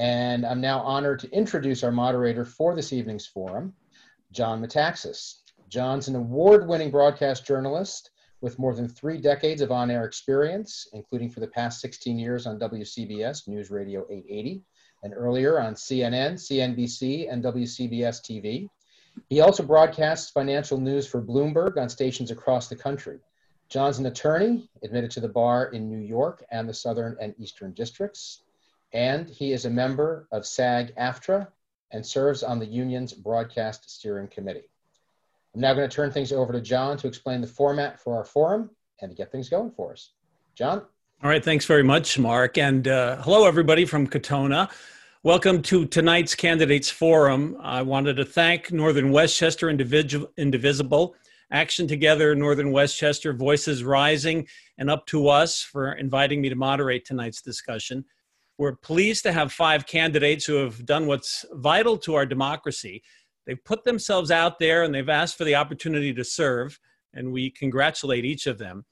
And I'm now honored to introduce our moderator for this evening's forum, John Metaxas. John's an award winning broadcast journalist with more than three decades of on air experience, including for the past 16 years on WCBS News Radio 880 and earlier on CNN, CNBC, and WCBS TV. He also broadcasts financial news for Bloomberg on stations across the country. John's an attorney, admitted to the bar in New York and the Southern and Eastern districts, and he is a member of SAG AFTRA and serves on the union's broadcast steering committee. I'm now going to turn things over to John to explain the format for our forum and to get things going for us. John? All right, thanks very much, Mark. And uh, hello, everybody from Katonah. Welcome to tonight's Candidates Forum. I wanted to thank Northern Westchester Indivisible, Action Together Northern Westchester, Voices Rising, and Up to Us for inviting me to moderate tonight's discussion. We're pleased to have five candidates who have done what's vital to our democracy. They've put themselves out there and they've asked for the opportunity to serve, and we congratulate each of them.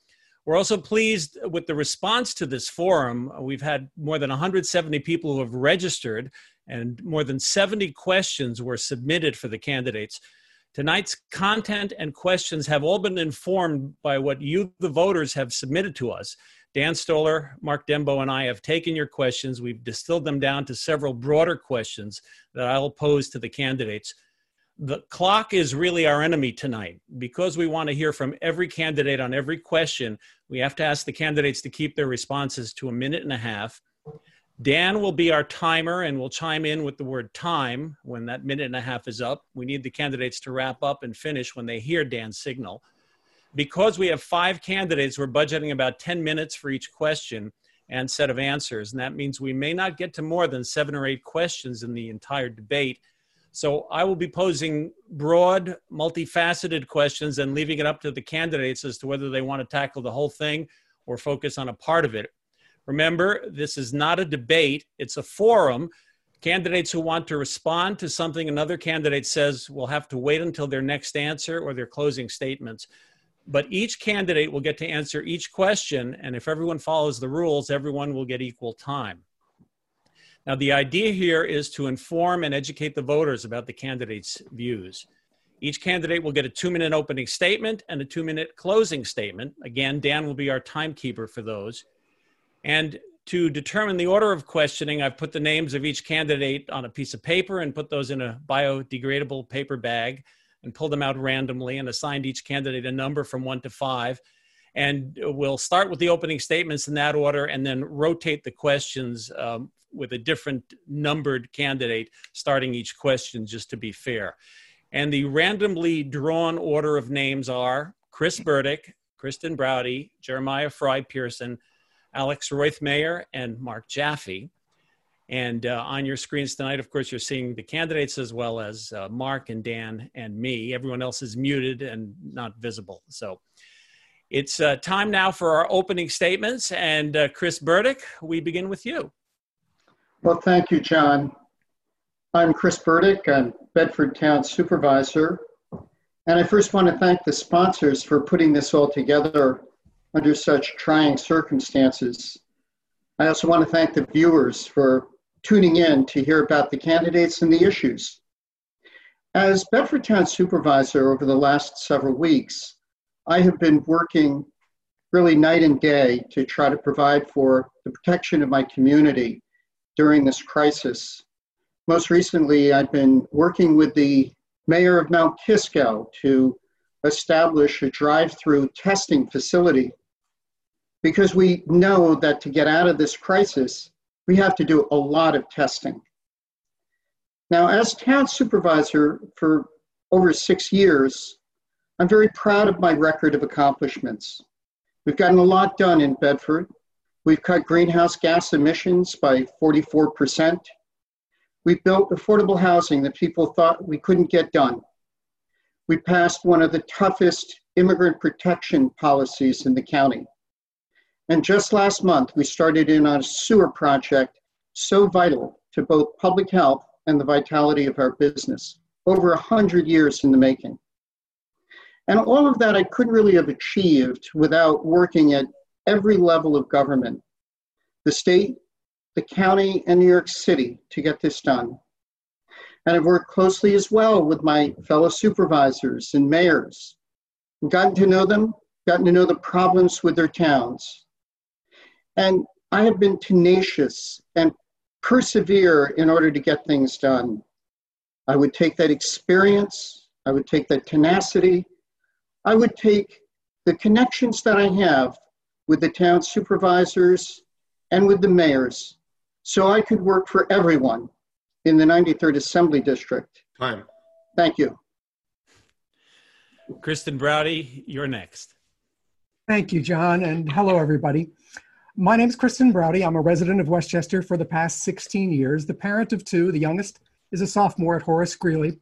We're also pleased with the response to this forum. We've had more than 170 people who have registered, and more than 70 questions were submitted for the candidates. Tonight's content and questions have all been informed by what you, the voters, have submitted to us. Dan Stoller, Mark Dembo, and I have taken your questions. We've distilled them down to several broader questions that I'll pose to the candidates. The clock is really our enemy tonight. Because we want to hear from every candidate on every question we have to ask the candidates to keep their responses to a minute and a half. Dan will be our timer and will chime in with the word time when that minute and a half is up. We need the candidates to wrap up and finish when they hear dan's signal because we have five candidates we're budgeting about 10 minutes for each question and set of answers and that means we may not get to more than seven or eight questions in the entire debate so I will be posing broad, multifaceted questions and leaving it up to the candidates as to whether they want to tackle the whole thing or focus on a part of it. Remember, this is not a debate, it's a forum. Candidates who want to respond to something another candidate says will have to wait until their next answer or their closing statements. But each candidate will get to answer each question, and if everyone follows the rules, everyone will get equal time. Now, the idea here is to inform and educate the voters about the candidate's views. Each candidate will get a two minute opening statement and a two minute closing statement. Again, Dan will be our timekeeper for those. And to determine the order of questioning, I've put the names of each candidate on a piece of paper and put those in a biodegradable paper bag and pulled them out randomly and assigned each candidate a number from one to five. And we'll start with the opening statements in that order and then rotate the questions um, with a different numbered candidate starting each question just to be fair. And the randomly drawn order of names are Chris Burdick, Kristen Browde, Jeremiah Frei-Pearson, Alex Roithmayr, and Mark Jaffe. And uh, on your screens tonight, of course, you're seeing the candidates as well as uh, Mark and Dan and me. Everyone else is muted and not visible. So it's uh, time now for our opening statements. And uh, Chris Burdick, we begin with you. Well, thank you, John. I'm Chris Burdick. I'm Bedford Town Supervisor. And I first want to thank the sponsors for putting this all together under such trying circumstances. I also want to thank the viewers for tuning in to hear about the candidates and the issues. As Bedford Town Supervisor over the last several weeks, I have been working really night and day to try to provide for the protection of my community during this crisis. Most recently, I've been working with the mayor of Mount Kisco to establish a drive through testing facility because we know that to get out of this crisis, we have to do a lot of testing. Now, as town supervisor for over six years, I'm very proud of my record of accomplishments. We've gotten a lot done in Bedford. We've cut greenhouse gas emissions by 44%. We've built affordable housing that people thought we couldn't get done. We passed one of the toughest immigrant protection policies in the county. And just last month, we started in on a sewer project so vital to both public health and the vitality of our business, over 100 years in the making. And all of that I couldn't really have achieved without working at every level of government the state, the county, and New York City to get this done. And I've worked closely as well with my fellow supervisors and mayors, gotten to know them, gotten to know the problems with their towns. And I have been tenacious and persevere in order to get things done. I would take that experience, I would take that tenacity, I would take the connections that I have with the town supervisors and with the mayors so I could work for everyone in the 93rd Assembly District. Time. Thank you. Kristen Browde, you're next. Thank you, John, and hello, everybody. My name is Kristen Browde. I'm a resident of Westchester for the past 16 years, the parent of two. The youngest is a sophomore at Horace Greeley.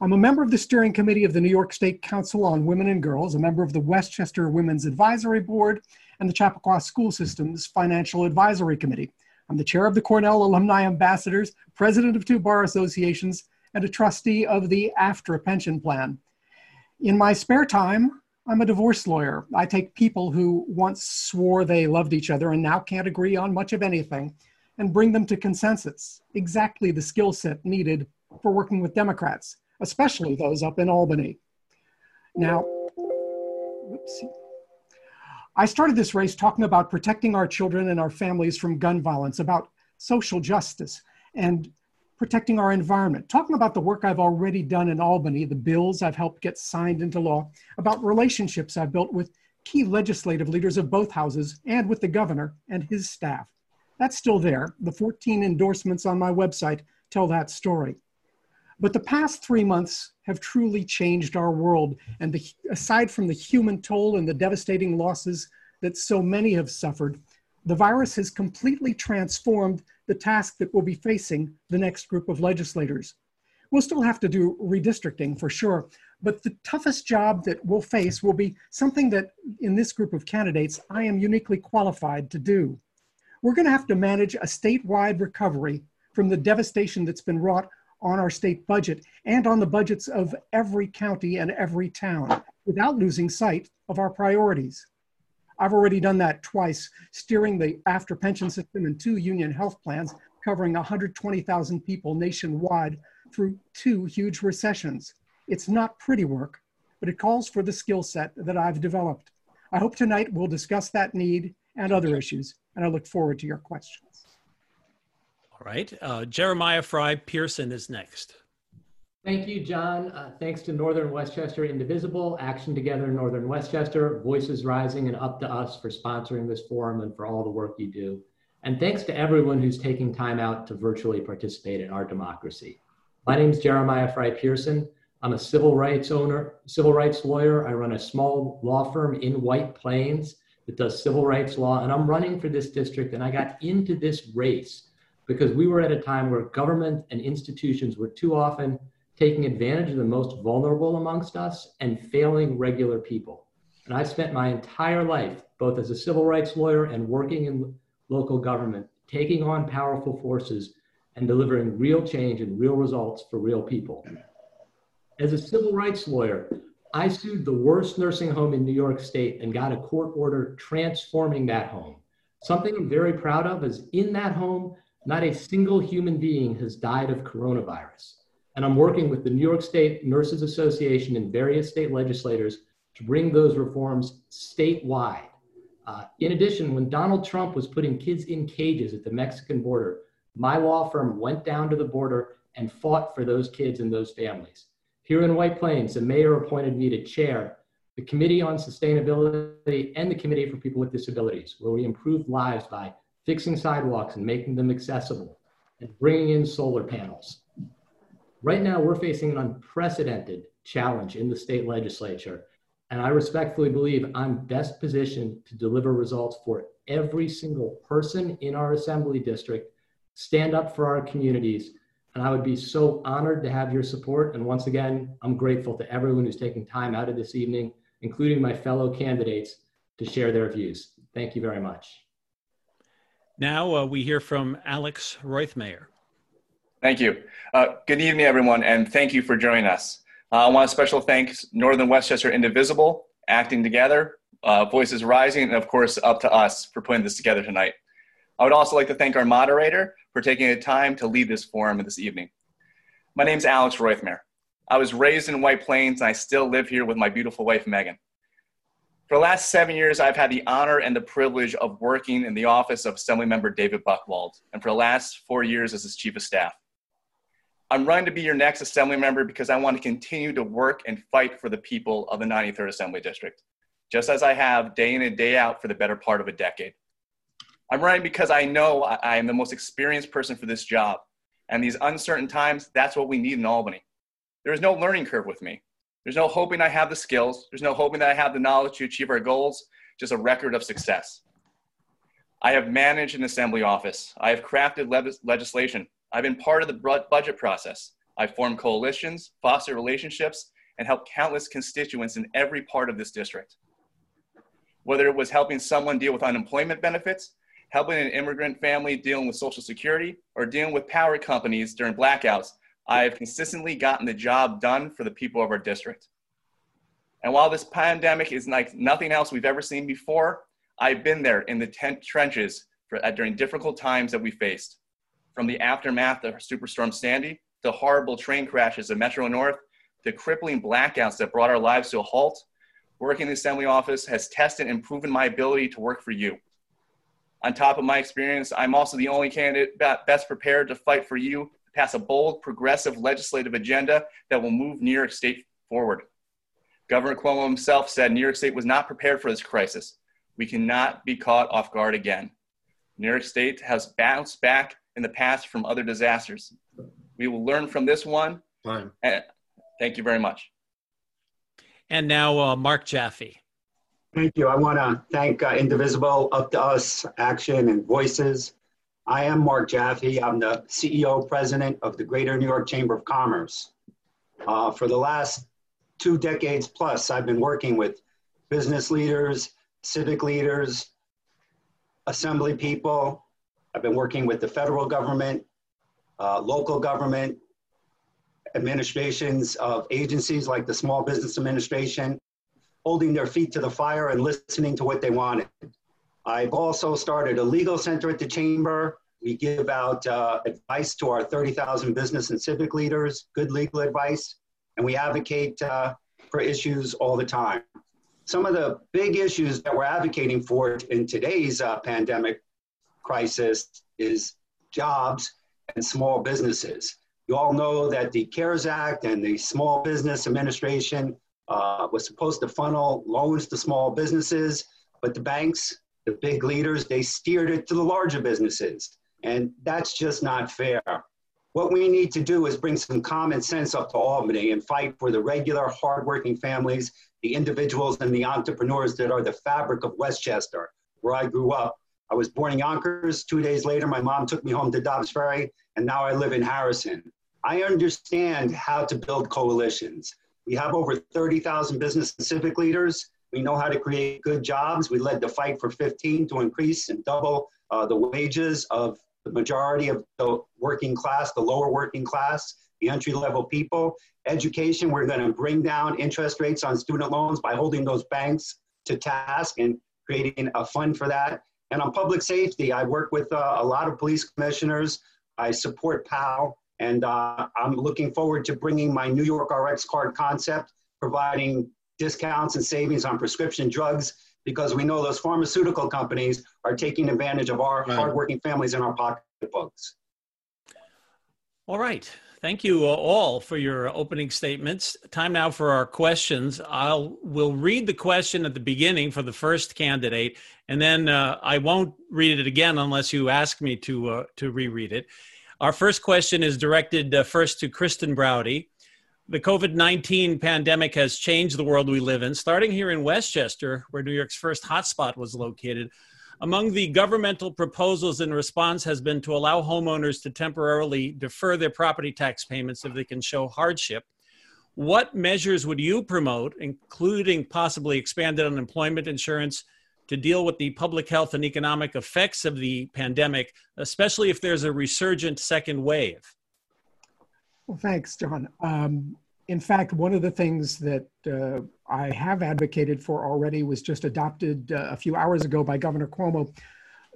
I'm a member of the steering committee of the New York State Council on Women and Girls, a member of the Westchester Women's Advisory Board, and the Chappaqua School System's Financial Advisory Committee. I'm the chair of the Cornell Alumni Ambassadors, president of two bar associations, and a trustee of the AFTRA pension plan. In my spare time, I'm a divorce lawyer. I take people who once swore they loved each other and now can't agree on much of anything and bring them to consensus, exactly the skill set needed for working with Democrats, especially those up in Albany. Now. I started this race talking about protecting our children and our families from gun violence, about social justice, and protecting our environment, talking about the work I've already done in Albany, the bills I've helped get signed into law, about relationships I've built with key legislative leaders of both houses and with the governor and his staff. That's still there. The 14 endorsements on my website tell that story. But the past three months have truly changed our world. And the, aside from the human toll and the devastating losses that so many have suffered, the virus has completely transformed the task that we'll be facing the next group of legislators. We'll still have to do redistricting for sure, but the toughest job that we'll face will be something that in this group of candidates I am uniquely qualified to do. We're going to have to manage a statewide recovery from the devastation that's been wrought on our state budget and on the budgets of every county and every town without losing sight of our priorities. I've already done that twice, steering the AFTRA pension system and two union health plans covering 120,000 people nationwide through two huge recessions. It's not pretty work, but it calls for the skill set that I've developed. I hope tonight we'll discuss that need and other issues, and I look forward to your questions. All right. Uh, Jeremiah Frei-Pearson is next. Thank you, John. Uh, thanks to Northern Westchester Indivisible, Action Together Northern Westchester, Voices Rising, and Up to Us for sponsoring this forum and for all the work you do. And thanks to everyone who's taking time out to virtually participate in our democracy. My name is Jeremiah Frei-Pearson. I'm a civil rights owner, civil rights lawyer. I run a small law firm in White Plains that does civil rights law, and I'm running for this district. And I got into this race because we were at a time where government and institutions were too often taking advantage of the most vulnerable amongst us and failing regular people. And I spent my entire life, both as a civil rights lawyer and working in local government, taking on powerful forces and delivering real change and real results for real people. As a civil rights lawyer, I sued the worst nursing home in New York State and got a court order transforming that home. Something I'm very proud of is in that home, not a single human being has died of coronavirus. And I'm working with the New York State Nurses Association and various state legislators to bring those reforms statewide. Uh, in addition, when Donald Trump was putting kids in cages at the Mexican border, my law firm went down to the border and fought for those kids and those families. Here in White Plains, the mayor appointed me to chair the Committee on Sustainability and the Committee for People with Disabilities, where we improve lives by fixing sidewalks and making them accessible and bringing in solar panels. Right now, we're facing an unprecedented challenge in the state legislature. And I respectfully believe I'm best positioned to deliver results for every single person in our assembly district, stand up for our communities. And I would be so honored to have your support. And once again, I'm grateful to everyone who's taking time out of this evening, including my fellow candidates, to share their views. Thank you very much. Now uh, we hear from Alex Roithmayr. Thank you. Uh, good evening, everyone, and thank you for joining us. Uh, I want a special thanks Northern Westchester Indivisible, Acting Together, uh, Voices Rising, and of course, up to us for putting this together tonight. I would also like to thank our moderator for taking the time to lead this forum this evening. My name is Alex Roithmayr. I was raised in White Plains and I still live here with my beautiful wife, Megan. For the last seven years, I've had the honor and the privilege of working in the office of Assemblymember David Buchwald, and for the last four years as his chief of staff. I'm running to be your next Assembly member because I want to continue to work and fight for the people of the 93rd Assembly District, just as I have day in and day out for the better part of a decade. I'm running because I know I am the most experienced person for this job, and these uncertain times, that's what we need in Albany. There is no learning curve with me. There's no hoping I have the skills. There's no hoping that I have the knowledge to achieve our goals, just a record of success. I have managed an assembly office. I have crafted le- legislation. I've been part of the budget process. I've formed coalitions, fostered relationships, and helped countless constituents in every part of this district. Whether it was helping someone deal with unemployment benefits, helping an immigrant family dealing with Social Security, or dealing with power companies during blackouts, I have consistently gotten the job done for the people of our district. And while this pandemic is like nothing else we've ever seen before, I've been there in the tent trenches for, during difficult times that we faced. From the aftermath of Superstorm Sandy, to horrible train crashes at Metro North, to crippling blackouts that brought our lives to a halt, working in the Assembly office has tested and proven my ability to work for you. On top of my experience, I'm also the only candidate best prepared to fight for you to pass a bold, progressive legislative agenda that will move New York State forward. Governor Cuomo himself said New York State was not prepared for this crisis. We cannot be caught off guard again. New York State has bounced back in the past from other disasters. We will learn from this one. Fine. Thank you very much. And now, uh, Mark Jaffe. Thank you. I want to thank uh, Indivisible, Up to Us, Action, and Voices I am Mark Jaffe. I'm the CEO president of the Greater New York Chamber of Commerce. Uh, for the last two decades plus, I've been working with business leaders, civic leaders, assembly people. I've been working with the federal government, uh, local government, administrations of agencies like the Small Business Administration, holding their feet to the fire and listening to what they wanted. I've also started a legal center at the Chamber. We give out uh, advice to our 30,000 business and civic leaders, good legal advice, and we advocate uh, for issues all the time. Some of the big issues that we're advocating for in today's uh, pandemic crisis is jobs and small businesses. You all know that the CARES Act and the Small Business Administration uh, was supposed to funnel loans to small businesses, but the banks the big leaders, they steered it to the larger businesses. And that's just not fair. What we need to do is bring some common sense up to Albany and fight for the regular, hardworking families, the individuals and the entrepreneurs that are the fabric of Westchester, where I grew up. I was born in Yonkers. Two days later, my mom took me home to Dobbs Ferry, and now I live in Harrison. I understand how to build coalitions. We have over 30,000 business and civic leaders. We know how to create good jobs. We led the fight for 15 to increase and double uh, the wages of the majority of the working class, the lower working class, the entry level people. Education, we're going to bring down interest rates on student loans by holding those banks to task and creating a fund for that. And on public safety, I work with uh, a lot of police commissioners. I support POW, and uh, I'm looking forward to bringing my New York RX card concept, providing discounts and savings on prescription drugs because we know those pharmaceutical companies are taking advantage of our right. hardworking families in our pocketbooks. All right. Thank you all for your opening statements. Time now for our questions. I'll will read the question at the beginning for the first candidate, and then uh, I won't read it again unless you ask me to uh, to reread it. Our first question is directed uh, first to Kristen Browde. The COVID 19 pandemic has changed the world we live in, starting here in Westchester, where New York's first hotspot was located. Among the governmental proposals in response has been to allow homeowners to temporarily defer their property tax payments if they can show hardship. What measures would you promote, including possibly expanded unemployment insurance, to deal with the public health and economic effects of the pandemic, especially if there's a resurgent second wave? Well, thanks, John. Um, in fact, one of the things that uh, I have advocated for already was just adopted uh, a few hours ago by Governor Cuomo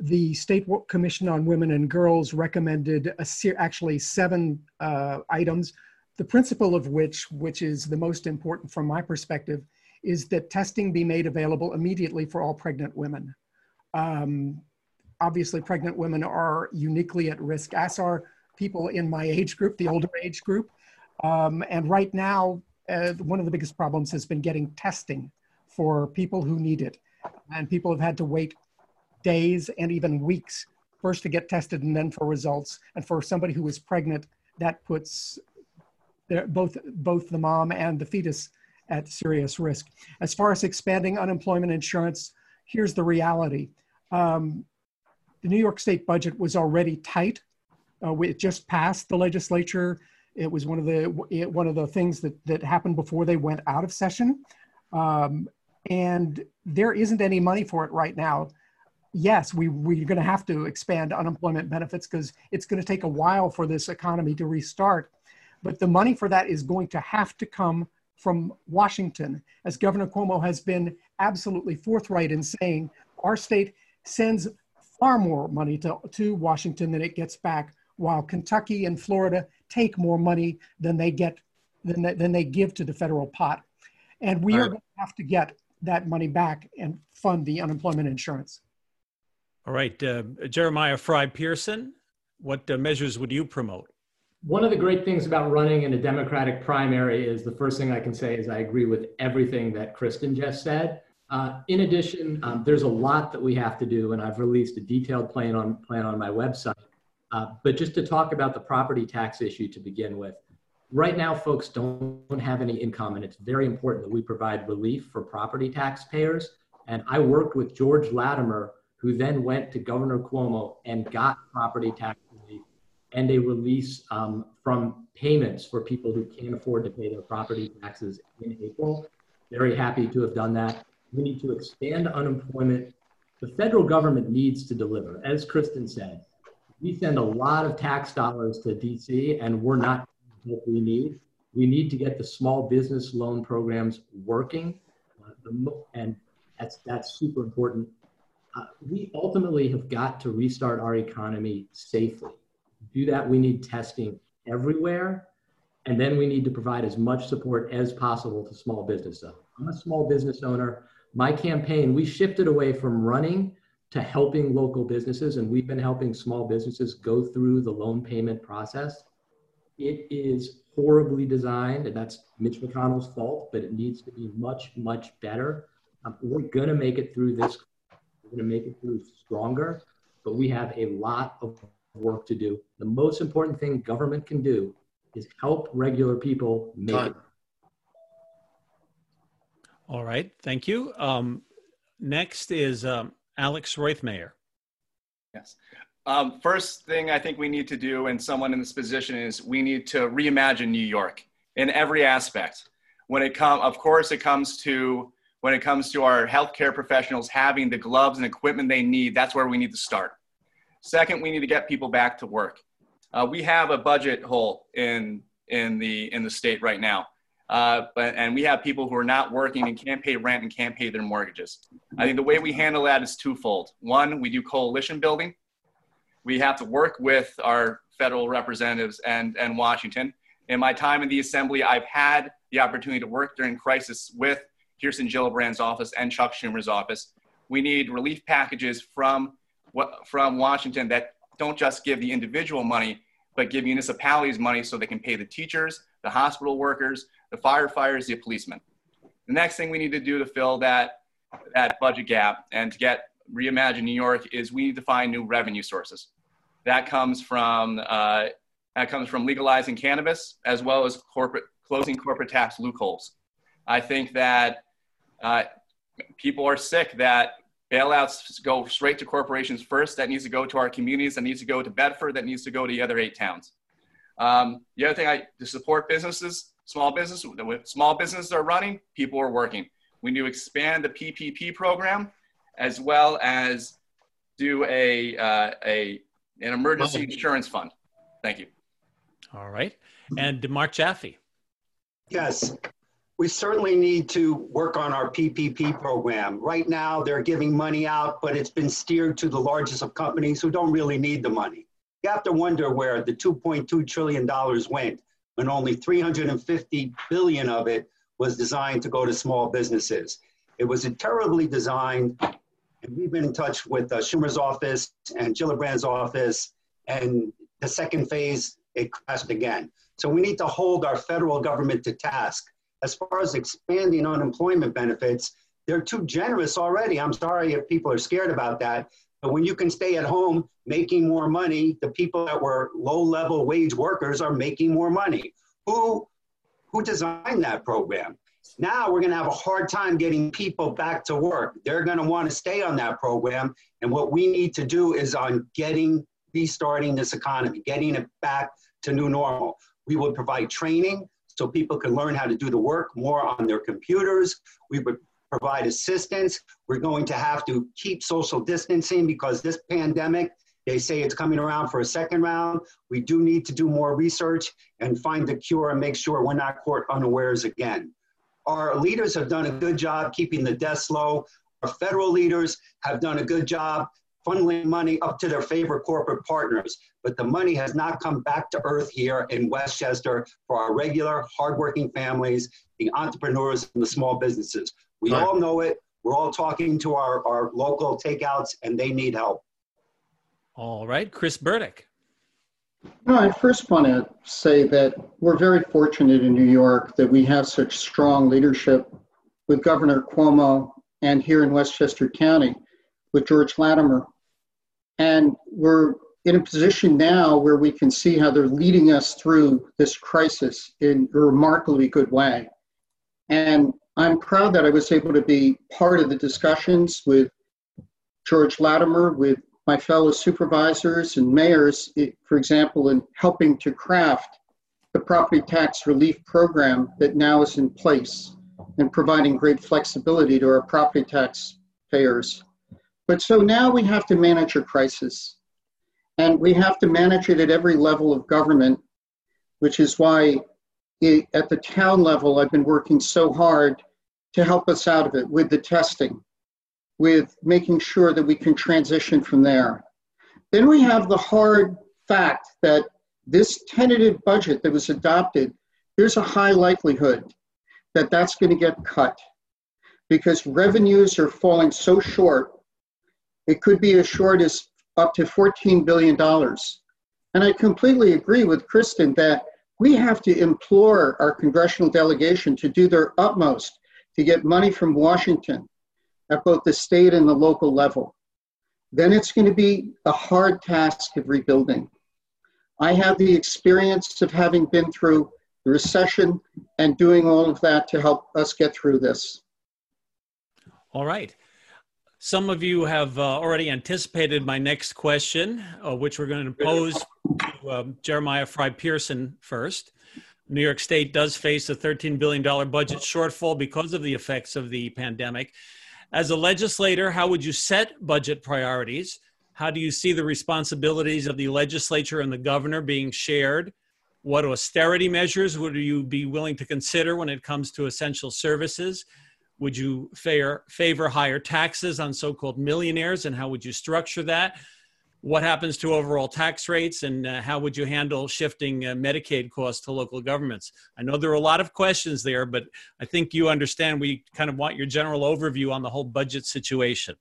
the State Commission on Women and Girls recommended a actually seven uh, items, the principle of which, which is the most important from my perspective, is that testing be made available immediately for all pregnant women. Um, obviously, pregnant women are uniquely at risk, as are people in my age group, the older age group. Um, and right now, uh, one of the biggest problems has been getting testing for people who need it. And people have had to wait days and even weeks first to get tested and then for results. And for somebody who is pregnant, that puts both, both the mom and the fetus at serious risk. As far as expanding unemployment insurance, here's the reality. Um, the New York State budget was already tight. Uh, it just passed the legislature. It was one of the it, one of the things that that happened before they went out of session, um, and there isn't any money for it right now. Yes, we we're going to have to expand unemployment benefits because it's going to take a while for this economy to restart, but the money for that is going to have to come from Washington, as Governor Cuomo has been absolutely forthright in saying our state sends far more money to, to Washington than it gets back, while Kentucky and Florida take more money than they get than they, than they give to the federal pot. And we are going to have to get that money back and fund the unemployment insurance. All right, uh, Jeremiah Frei-Pearson, what uh, measures would you promote? one of the great things about running in a Democratic primary is the first thing I can say is I agree with everything that Kristen just said. Uh, in addition, um, there's a lot that we have to do, and I've released a detailed plan on plan on my website. Uh, but just to talk about the property tax issue to begin with, right now, folks don't have any income, and it's very important that we provide relief for property taxpayers. And I worked with George Latimer, who then went to Governor Cuomo and got property tax relief and a release um, from payments for people who can't afford to pay their property taxes in April. Very happy to have done that. We need to expand unemployment. The federal government needs to deliver. As Kristen said, we send a lot of tax dollars to DC and we're not what we need. We need to get the small business loan programs working. Uh, and that's, that's super important. Uh, we ultimately have got to restart our economy safely To do that, we need testing everywhere. And then we need to provide as much support as possible to small business owners. I'm a small business owner. My campaign, we shifted away from running to helping local businesses, and we've been helping small businesses go through the loan payment process. It is horribly designed, and that's Mitch McConnell's fault, but it needs to be much, much better. Um, we're going to make it through this. We're going to make it through stronger, but we have a lot of work to do. The most important thing government can do is help regular people make Time. it. All right, thank you. Um, next is um, Alex Roithmayr. Yes. Um, first thing I think we need to do, and someone in this position, is we need to reimagine New York in every aspect. When it comes, of course, it comes to when it comes to our healthcare professionals having the gloves and equipment they need. That's where we need to start. Second, we need to get people back to work. Uh, we have a budget hole in in the in the state right now, uh, but and we have people who are not working and can't pay rent and can't pay their mortgages. I think the way we handle that is twofold. One, we do coalition building. We have to work with our federal representatives and and Washington. In my time in the assembly, I've had the opportunity to work during crisis with Kirsten Gillibrand's office and Chuck Schumer's office. We need relief packages from from Washington that don't just give the individual money, but give municipalities money so they can pay the teachers, the hospital workers, the firefighters, the policemen. The next thing we need to do to fill that, that budget gap and to get reimagine New York is we need to find new revenue sources. That comes from uh, that comes from legalizing cannabis as well as corporate closing corporate tax loopholes. I think that uh, people are sick that Bailouts go straight to corporations first. That needs to go to our communities. That needs to go to Bedford. That needs to go to the other eight towns. Um, the other thing I to support businesses, small business, with small businesses are running, people are working. We need to expand the PPP program, as well as do a uh, a an emergency insurance fund. Thank you. All right, and Mark Jaffe. Yes, We certainly need to work on our PPP program. Right now, they're giving money out, but it's been steered to the largest of companies who don't really need the money. You have to wonder where the $2.2 trillion went when only 350 billion of it was designed to go to small businesses. It was terribly designed, and we've been in touch with uh, Schumer's office and Gillibrand's office, and the second phase, it crashed again. So we need to hold our federal government to task as far as expanding unemployment benefits, they're too generous already. I'm sorry if people are scared about that. But when you can stay at home making more money, the people that were low level wage workers are making more money. Who, who designed that program? Now we're going to have a hard time getting people back to work. They're going to want to stay on that program. And what we need to do is on getting, restarting this economy, getting it back to new normal. We will provide training so people can learn how to do the work more on their computers. We would provide assistance. We're going to have to keep social distancing because this pandemic, they say it's coming around for a second round. We do need to do more research and find the cure and make sure we're not caught unawares again. Our leaders have done a good job keeping the deaths low. Our federal leaders have done a good job funneling money up to their favorite corporate partners. But the money has not come back to earth here in Westchester for our regular, hardworking families, the entrepreneurs, and the small businesses. We right. all know it. We're all talking to our, our local takeouts, and they need help. All right, Chris Burdick. No, I first want to say that we're very fortunate in New York that we have such strong leadership with Governor Cuomo and here in Westchester County with George Latimer. And we're in a position now where we can see how they're leading us through this crisis in a remarkably good way. And I'm proud that I was able to be part of the discussions with George Latimer, with my fellow supervisors and mayors, for example, in helping to craft the property tax relief program that now is in place and providing great flexibility to our property tax payers. But so now we have to manage a crisis. And we have to manage it at every level of government, which is why it, at the town level, I've been working so hard to help us out of it with the testing, with making sure that we can transition from there. Then we have the hard fact that this tentative budget that was adopted, there's a high likelihood that that's going to get cut because revenues are falling so short it could be as short as up to $14 billion. And I completely agree with Kristen that we have to implore our congressional delegation to do their utmost to get money from Washington at both the state and the local level. Then it's going to be a hard task of rebuilding. I have the experience of having been through the recession and doing all of that to help us get through this. All right. Some of you have uh, already anticipated my next question, uh, which we're going to pose to um, Jeremiah Frei-Pearson first. New York State does face a $13 billion budget shortfall because of the effects of the pandemic. As a legislator, how would you set budget priorities? How do you see the responsibilities of the legislature and the governor being shared? What austerity measures would you be willing to consider when it comes to essential services? Would you favor, favor higher taxes on so called millionaires, and how would you structure that? What happens to overall tax rates, and uh, how would you handle shifting uh, Medicaid costs to local governments? I know there are a lot of questions there, but I think you understand we kind of want your general overview on the whole budget situation.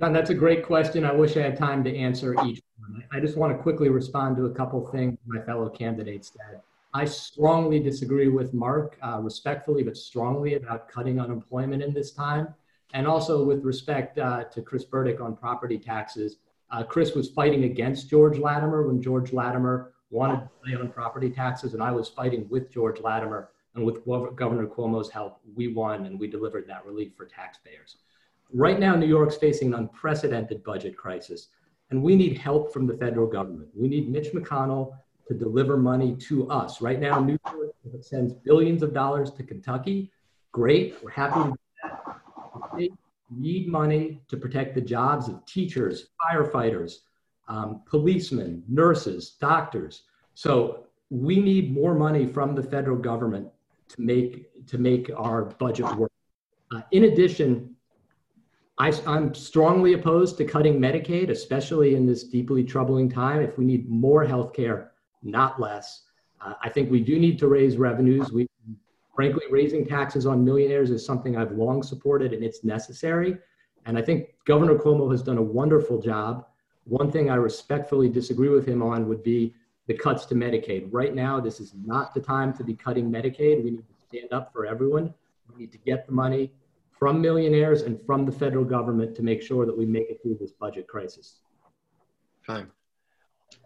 John, that's a great question. I wish I had time to answer each one. I just want to quickly respond to a couple things my fellow candidates said. I strongly disagree with Mark, uh, respectfully, but strongly about cutting unemployment in this time. And also with respect uh, to Chris Burdick on property taxes, uh, Chris was fighting against George Latimer when George Latimer wanted to play on property taxes, and I was fighting with George Latimer. And with Governor Cuomo's help, we won and we delivered that relief for taxpayers. Right now, New York's facing an unprecedented budget crisis, and we need help from the federal government. We need Mitch McConnell to deliver money to us. Right now, New York sends billions of dollars to Kentucky. Great, we're happy to do that. Need money to protect the jobs of teachers, firefighters, um, policemen, nurses, doctors. So we need more money from the federal government to make to make our budget work. Uh, in addition, I, I'm strongly opposed to cutting Medicaid, especially in this deeply troubling time. If we need more health care, not less. Uh, I think we do need to raise revenues. We, frankly, raising taxes on millionaires is something I've long supported, and it's necessary. And I think Governor Cuomo has done a wonderful job. One thing I respectfully disagree with him on would be the cuts to Medicaid. Right now, this is not the time to be cutting Medicaid. We need to stand up for everyone. We need to get the money from millionaires and from the federal government to make sure that we make it through this budget crisis. Time.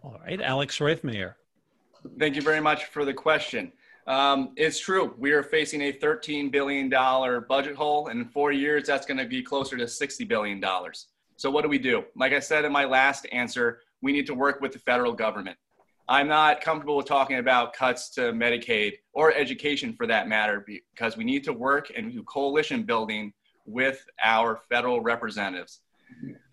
All right, Alex Roithmayr. Thank you very much for the question. Um, it's true. We are facing a $13 billion budget hole, and in four years, that's going to be closer to $60 billion. So, what do we do? Like I said in my last answer, we need to work with the federal government. I'm not comfortable with talking about cuts to Medicaid or education for that matter, because we need to work and do coalition building with our federal representatives.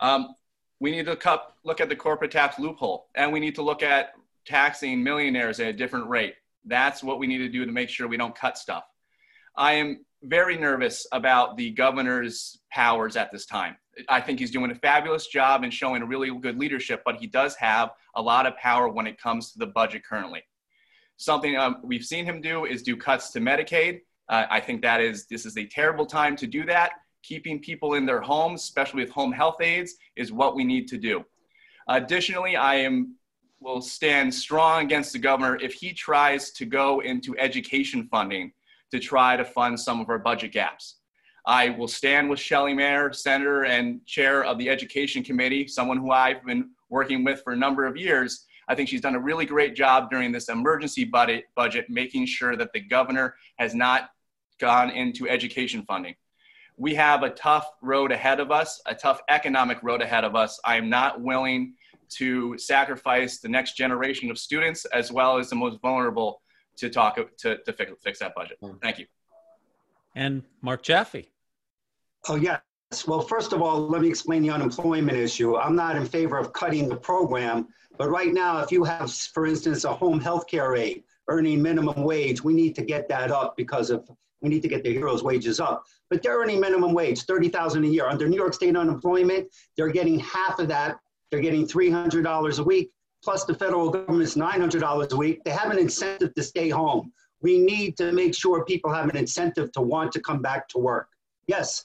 Um, we need to look at the corporate tax loophole, and we need to look at taxing millionaires at a different rate. That's what we need to do to make sure we don't cut stuff. I am very nervous about the governor's powers at this time. I think he's doing a fabulous job and showing really good leadership, but he does have a lot of power when it comes to the budget currently. Something um, we've seen him do is do cuts to Medicaid. Uh, I think that is this is a terrible time to do that. Keeping people in their homes, especially with home health aides, is what we need to do. Additionally, I am will stand strong against the governor if he tries to go into education funding to try to fund some of our budget gaps. I will stand with Shelley Mayer, Senator and Chair of the Education Committee, someone who I've been working with for a number of years. I think she's done a really great job during this emergency budget, budget making sure that the governor has not gone into education funding. We have a tough road ahead of us, a tough economic road ahead of us. I am not willing to sacrifice the next generation of students as well as the most vulnerable to talk to, to fix, fix that budget. Hmm. Thank you. And Mark Jaffe. Oh, yes. Well, first of all, let me explain the unemployment issue. I'm not in favor of cutting the program, but right now, if you have, for instance, a home health care aide earning minimum wage, we need to get that up because of we need to get the heroes' wages up. But they're earning minimum wage, 30,000 a year. Under New York State unemployment, they're getting half of that they're getting $300 a week, plus the federal government's $900 a week. They have an incentive to stay home. We need to make sure people have an incentive to want to come back to work. Yes,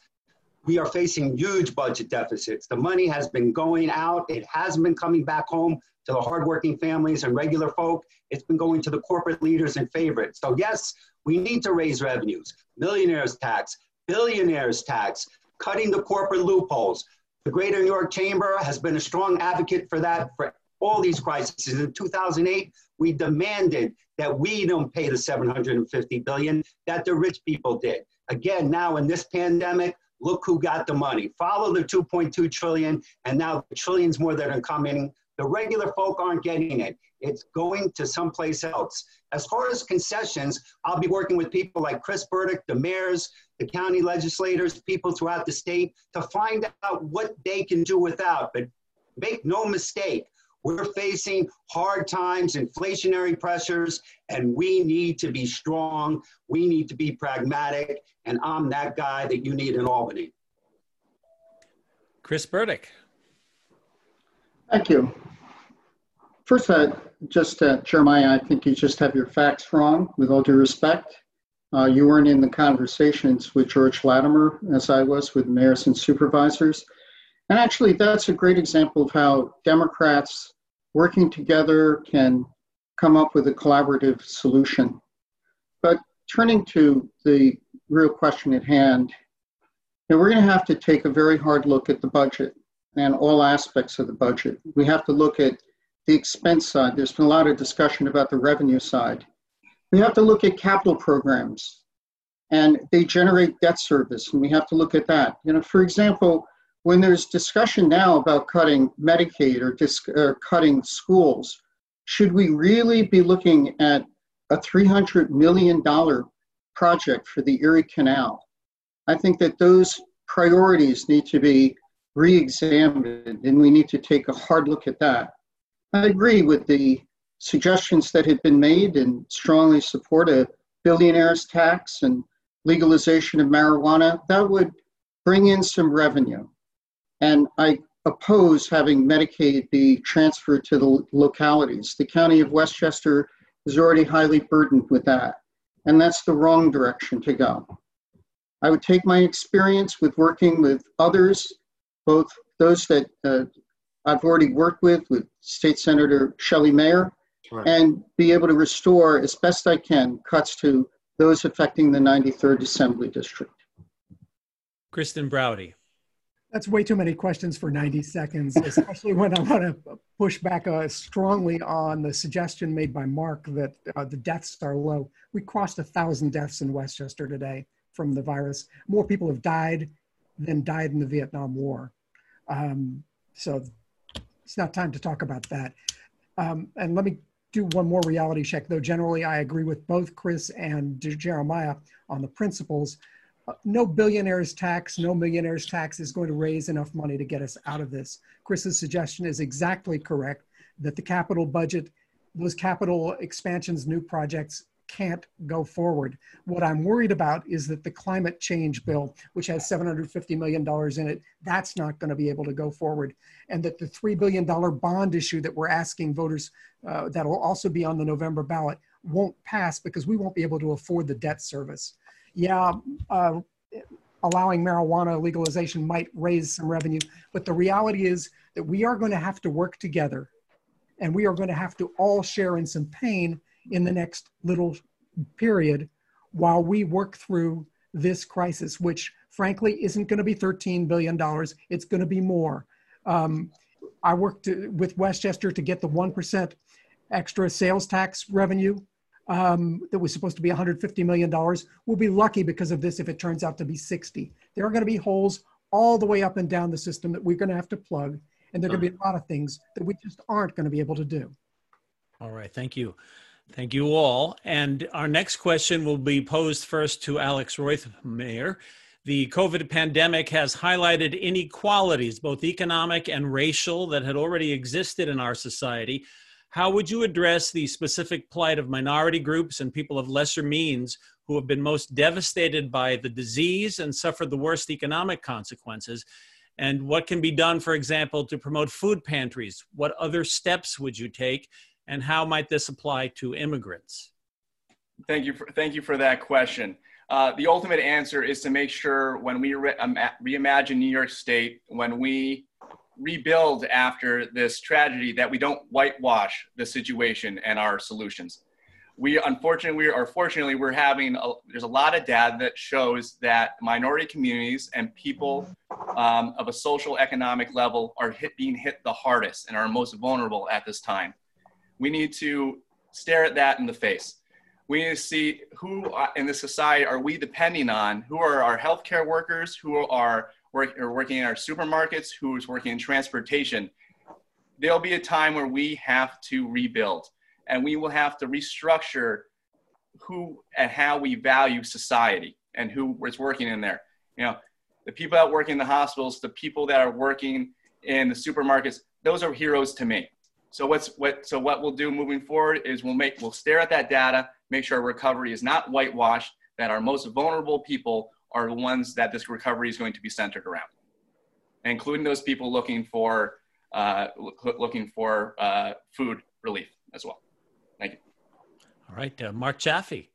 we are facing huge budget deficits. The money has been going out. It hasn't been coming back home to the hardworking families and regular folk. It's been going to the corporate leaders and favorites. So yes, we need to raise revenues, millionaires tax, billionaires tax, cutting the corporate loopholes, the Greater New York Chamber has been a strong advocate for that for all these crises. In 2008, we demanded that we don't pay the 750 billion, that the rich people did. Again, now in this pandemic, look who got the money. Follow the 2.2 trillion, and now the trillions more that are coming. The regular folk aren't getting it. It's going to someplace else. As far as concessions, I'll be working with people like Chris Burdick, the mayors, the county legislators, people throughout the state to find out what they can do without. But make no mistake, we're facing hard times, inflationary pressures, and we need to be strong. We need to be pragmatic. And I'm that guy that you need in Albany. Chris Burdick. Thank you. First, uh, just uh, Jeremiah, I think you just have your facts wrong, with all due respect. Uh, you weren't in the conversations with George Latimer, as I was with mayors and supervisors. And actually, that's a great example of how Democrats working together can come up with a collaborative solution. But turning to the real question at hand, we're going to have to take a very hard look at the budget and all aspects of the budget. We have to look at the expense side. There's been a lot of discussion about the revenue side. We have to look at capital programs and they generate debt service, and we have to look at that. You know, for example, when there's discussion now about cutting Medicaid or, dis- or cutting schools, should we really be looking at a $300 million project for the Erie Canal? I think that those priorities need to be re examined, and we need to take a hard look at that. I agree with the suggestions that have been made and strongly support a billionaires tax and legalization of marijuana, that would bring in some revenue. And I oppose having Medicaid be transferred to the localities. The county of Westchester is already highly burdened with that, and that's the wrong direction to go. I would take my experience with working with others, both those that uh, I've already worked with, with State Senator Shelley Mayer, right. and be able to restore as best I can cuts to those affecting the 93rd Assembly District. Kristen Browde. That's way too many questions for 90 seconds, especially when I want to push back uh, strongly on the suggestion made by Mark that uh, the deaths are low. We crossed a thousand deaths in Westchester today from the virus. More people have died than died in the Vietnam War. Um, so it's not time to talk about that. Um, and let me do one more reality check, though generally I agree with both Chris and Jeremiah on the principles. Uh, no billionaires tax, no millionaires tax is going to raise enough money to get us out of this. Chris's suggestion is exactly correct that the capital budget, those capital expansions, new projects can't go forward. What I'm worried about is that the climate change bill, which has $750 million in it, that's not going to be able to go forward. And that the $3 billion bond issue that we're asking voters uh, that will also be on the November ballot won't pass because we won't be able to afford the debt service. Yeah, uh, allowing marijuana legalization might raise some revenue, but the reality is that we are going to have to work together and we are going to have to all share in some pain in the next little period while we work through this crisis, which frankly isn't going to be $13 billion. It's going to be more. Um, I worked with Westchester to get the 1% extra sales tax revenue um, that was supposed to be $150 million. We'll be lucky because of this if it turns out to be 60. There are going to be holes all the way up and down the system that we're going to have to plug. And there are going to be a lot of things that we just aren't going to be able to do. All right. Thank you. Thank you all. And our next question will be posed first to Alex Roithmayr. The COVID pandemic has highlighted inequalities, both economic and racial, that had already existed in our society. How would you address the specific plight of minority groups and people of lesser means who have been most devastated by the disease and suffered the worst economic consequences? And what can be done, for example, to promote food pantries? What other steps would you take? And how might this apply to immigrants? Thank you for, thank you for that question. Uh, the ultimate answer is to make sure when we re- um, reimagine New York State, when we rebuild after this tragedy, that we don't whitewash the situation and our solutions. We unfortunately, are fortunately, we're having a, there's a lot of data that shows that minority communities and people um, of a social economic level are hit, being hit the hardest and are most vulnerable at this time. We need to stare at that in the face. We need to see who uh, in the society are we depending on? Who are our healthcare workers? Who are, work, are working in our supermarkets? Who is working in transportation? There'll be a time where we have to rebuild and we will have to restructure who and how we value society and who is working in there. You know, the people that work in the hospitals, the people that are working in the supermarkets, those are heroes to me. So what's what so what we'll do moving forward is we'll make we'll stare at that data, make sure our recovery is not whitewashed, that our most vulnerable people are the ones that this recovery is going to be centered around, including those people looking for uh, looking for uh, food relief as well. Thank you. All right, uh, Mark Jaffe.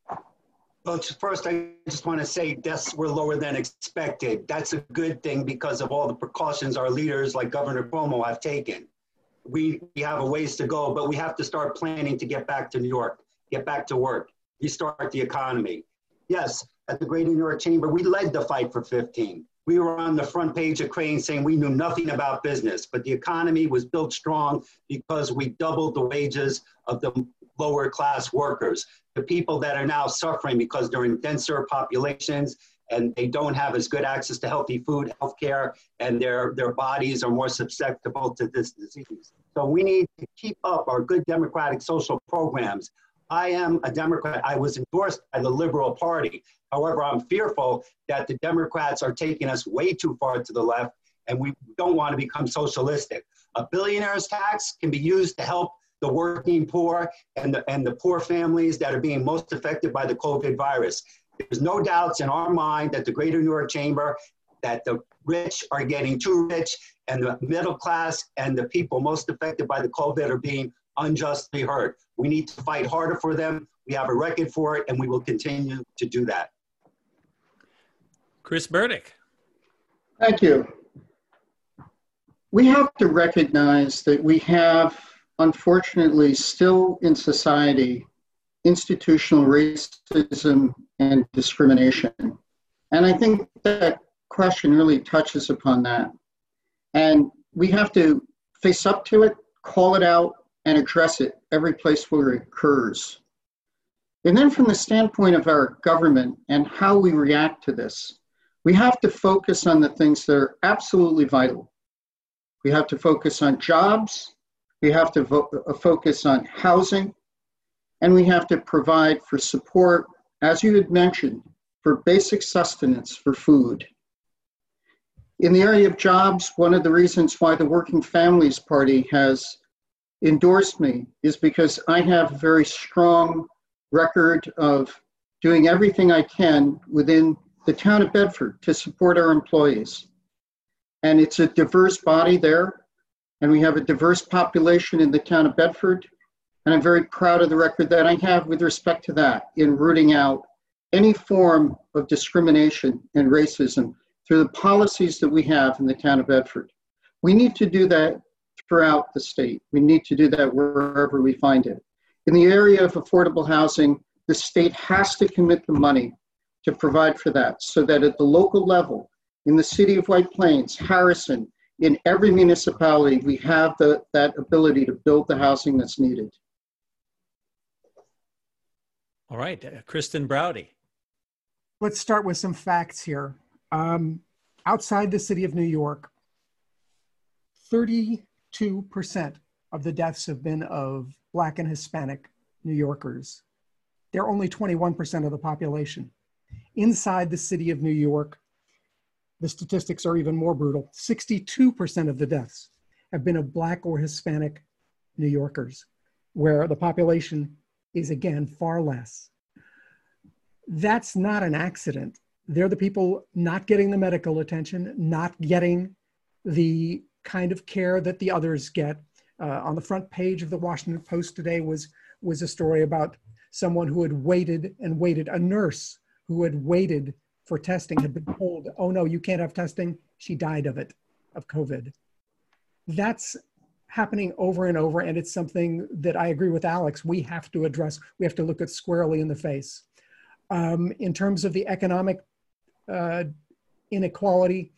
Well, first, I just want to say deaths were lower than expected. That's a good thing because of all the precautions our leaders, like Governor Cuomo, have taken we, we have a ways to go, but we have to start planning to get back to New York, get back to work, restart the economy. Yes, at the Greater New York Chamber, we led the fight for 15. We were on the front page of Crane saying we knew nothing about business, but the economy was built strong because we doubled the wages of the lower class workers, the people that are now suffering because they're in denser populations and they don't have as good access to healthy food, health care, and their, their bodies are more susceptible to this disease. So we need to keep up our good democratic social programs. I am a Democrat. I was endorsed by the Liberal Party. However, I'm fearful that the Democrats are taking us way too far to the left, and we don't want to become socialistic. A billionaire's tax can be used to help the working poor and the, and the poor families that are being most affected by the COVID virus. There's no doubts in our mind that the Greater New York Chamber, that the rich are getting too rich and the middle class and the people most affected by the COVID are being unjustly hurt. We need to fight harder for them. We have a record for it and we will continue to do that. Chris Burdick. Thank you. We have to recognize that we have, unfortunately, still in society, institutional racism and discrimination. And I think that question really touches upon that. And we have to face up to it, call it out, and address it every place where it occurs. And then, from the standpoint of our government and how we react to this, we have to focus on the things that are absolutely vital. We have to focus on jobs, we have to vo- focus on housing, and we have to provide for support, as you had mentioned, for basic sustenance for food. In the area of jobs, one of the reasons why the Working Families Party has endorsed me is because I have a very strong record of doing everything I can within the town of Bedford to support our employees. And it's a diverse body there, and we have a diverse population in the town of Bedford. And I'm very proud of the record that I have with respect to that in rooting out any form of discrimination and racism through the policies that we have in the town of Bedford. We need to do that throughout the state. We need to do that wherever we find it. In the area of affordable housing, the state has to commit the money to provide for that so that at the local level, in the city of White Plains, Harrison, in every municipality, we have the, that ability to build the housing that's needed. All right, uh, Kristen Browde. Let's start with some facts here. Um, outside the city of New York, 32% of the deaths have been of Black and Hispanic New Yorkers. They're only 21% of the population. Inside the city of New York, the statistics are even more brutal. 62% of the deaths have been of Black or Hispanic New Yorkers, where the population is again far less. That's not an accident. They're the people not getting the medical attention, not getting the kind of care that the others get. Uh, on the front page of the Washington Post today was was a story about someone who had waited and waited, a nurse who had waited for testing had been told, oh no, you can't have testing. She died of it, of COVID. That's happening over and over. And it's something that I agree with Alex, we have to address. We have to look at squarely in the face. Um, in terms of the economic uh, inequality,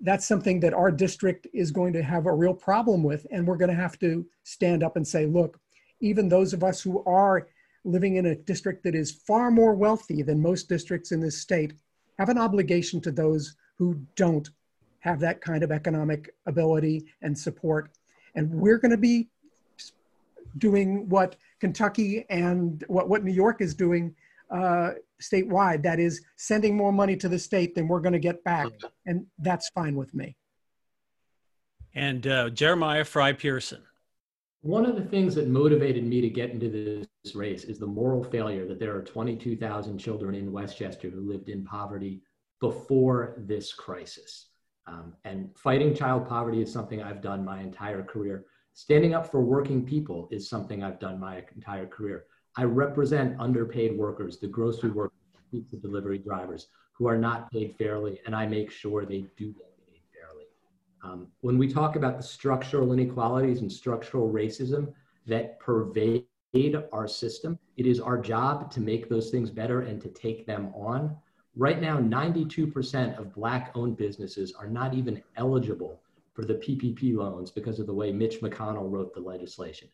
that's something that our district is going to have a real problem with. And we're going to have to stand up and say, look, even those of us who are living in a district that is far more wealthy than most districts in this state have an obligation to those who don't have that kind of economic ability and support. And we're going to be doing what Kentucky and what, what New York is doing uh, statewide. That is sending more money to the state than we're going to get back. And that's fine with me. And uh, Jeremiah Fry Pearson. One of the things that motivated me to get into this race is the moral failure that there are 22,000 children in Westchester who lived in poverty before this crisis. Um, and fighting child poverty is something I've done my entire career. Standing up for working people is something I've done my entire career. I represent underpaid workers, the grocery workers, pizza delivery drivers who are not paid fairly, and I make sure they do get paid fairly. um, when we talk about the structural inequalities and structural racism that pervade our system, it is our job to make those things better and to take them on. Right now, 92% of Black owned businesses are not even eligible for the PPP loans because of the way Mitch McConnell wrote the legislation.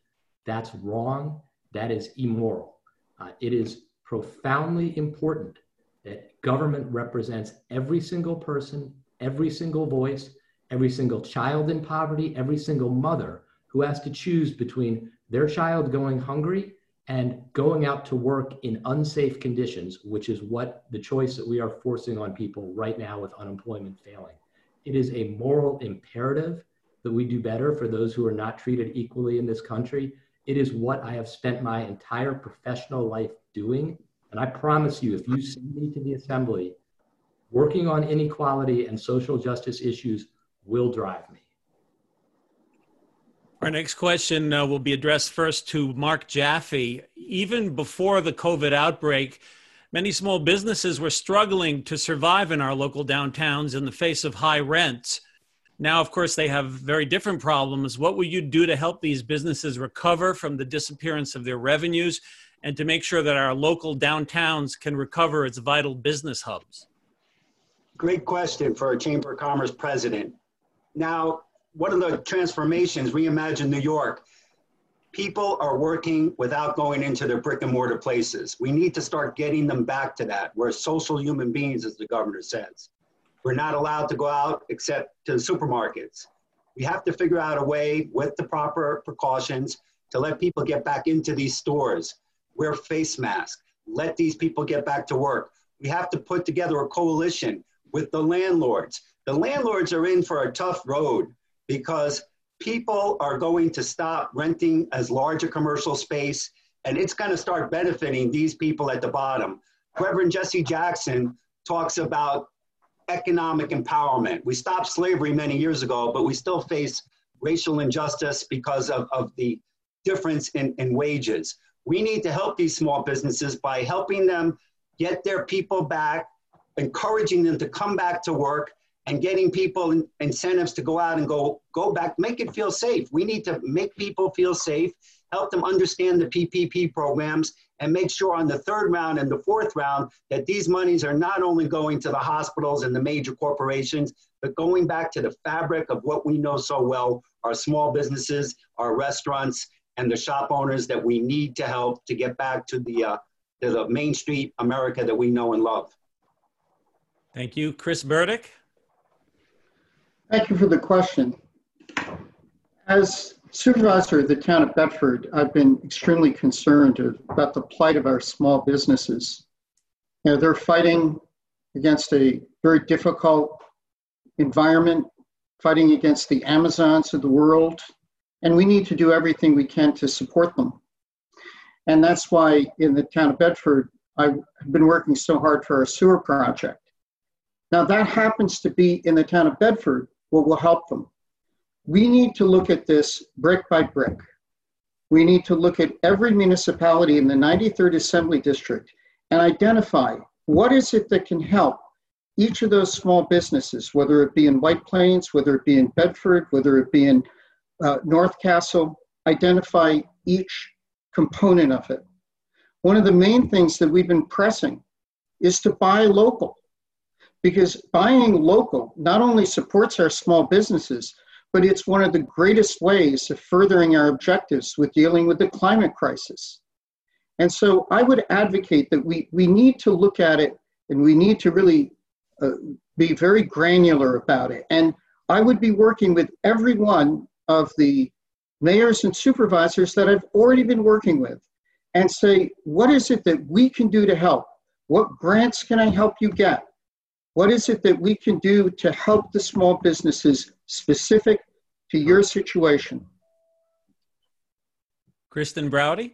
That's wrong. That is immoral. Uh, it is profoundly important that government represents every single person, every single voice, every single child in poverty, every single mother who has to choose between their child going hungry and going out to work in unsafe conditions, which is what the choice that we are forcing on people right now with unemployment failing. It is a moral imperative that we do better for those who are not treated equally in this country. It is what I have spent my entire professional life doing. And I promise you, if you send me to the assembly, working on inequality and social justice issues will drive me. Our next question uh, will be addressed first to Mark Jaffe. Even before the COVID outbreak, many small businesses were struggling to survive in our local downtowns in the face of high rents. Now, of course, they have very different problems. What will you do to help these businesses recover from the disappearance of their revenues and to make sure that our local downtowns can recover its vital business hubs? Great question for a Chamber of Commerce president. Now, one of the transformations, Reimagine New York, people are working without going into their brick and mortar places. We need to start getting them back to that. We're social human beings, as the governor says. We're not allowed to go out except to the supermarkets. We have to figure out a way with the proper precautions to let people get back into these stores, wear face masks, let these people get back to work. We have to put together a coalition with the landlords. The landlords are in for a tough road because people are going to stop renting as large a commercial space and it's going to start benefiting these people at the bottom. Reverend Jesse Jackson talks about economic empowerment. We stopped slavery many years ago, but we still face racial injustice because of, of the difference in, in wages. We need to help these small businesses by helping them get their people back, encouraging them to come back to work, and getting people incentives to go out and go go back make it feel safe. We need to make people feel safe help them understand the ppp programs and make sure on the third round and the fourth round that these monies are not only going to the hospitals and the major corporations but going back to the fabric of what we know so well our small businesses our restaurants and the shop owners that we need to help to get back to the uh, to the main street america that we know and love. Thank you. Chris burdick Thank you for the question. As supervisor of the town of Bedford, I've been extremely concerned about the plight of our small businesses. You know, they're fighting against a very difficult environment, fighting against the Amazons of the world, and we need to do everything we can to support them. And that's why in the town of Bedford, I've been working so hard for our sewer project. Now, that happens to be in the town of Bedford, what will help them. We need to look at this brick by brick. We need to look at every municipality in the 93rd Assembly District and identify what is it that can help each of those small businesses, whether it be in White Plains, whether it be in Bedford, whether it be in uh, North Castle, identify each component of it. One of the main things that we've been pressing is to buy local because buying local not only supports our small businesses, but it's one of the greatest ways of furthering our objectives with dealing with the climate crisis. And so I would advocate that we, we need to look at it and we need to really uh, be very granular about it. And I would be working with every one of the mayors and supervisors that I've already been working with and say, what is it that we can do to help? What grants can I help you get? What is it that we can do to help the small businesses specific to your situation? Kristen Browde?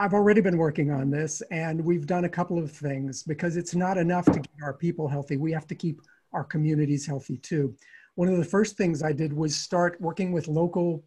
I've already been working on this, and we've done a couple of things because it's not enough to get our people healthy. We have to keep our communities healthy too. One of the first things I did was start working with local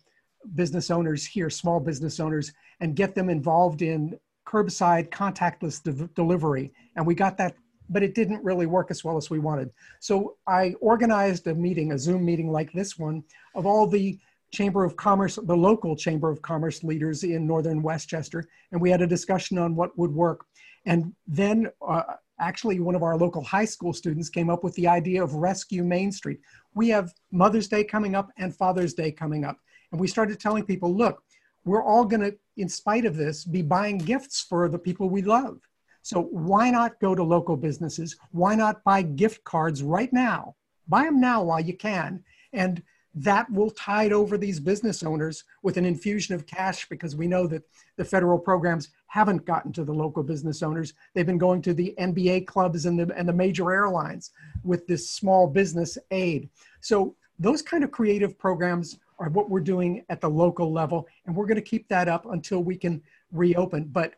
business owners here, small business owners, and get them involved in curbside contactless de- delivery. And we got that but it didn't really work as well as we wanted. So I organized a meeting, a Zoom meeting like this one, of all the Chamber of Commerce, the local Chamber of Commerce leaders in Northern Westchester, and we had a discussion on what would work. And then uh, actually one of our local high school students came up with the idea of Rescue Main Street. We have Mother's Day coming up and Father's Day coming up. And we started telling people, look, we're all to, in spite of this, be buying gifts for the people we love. So why not go to local businesses? Why not buy gift cards right now? Buy them now while you can. And that will tide over these business owners with an infusion of cash because we know that the federal programs haven't gotten to the local business owners. They've been going to the NBA clubs and the, and the major airlines with this small business aid. So those kind of creative programs are what we're doing at the local level, and we're going to keep that up until we can reopen. But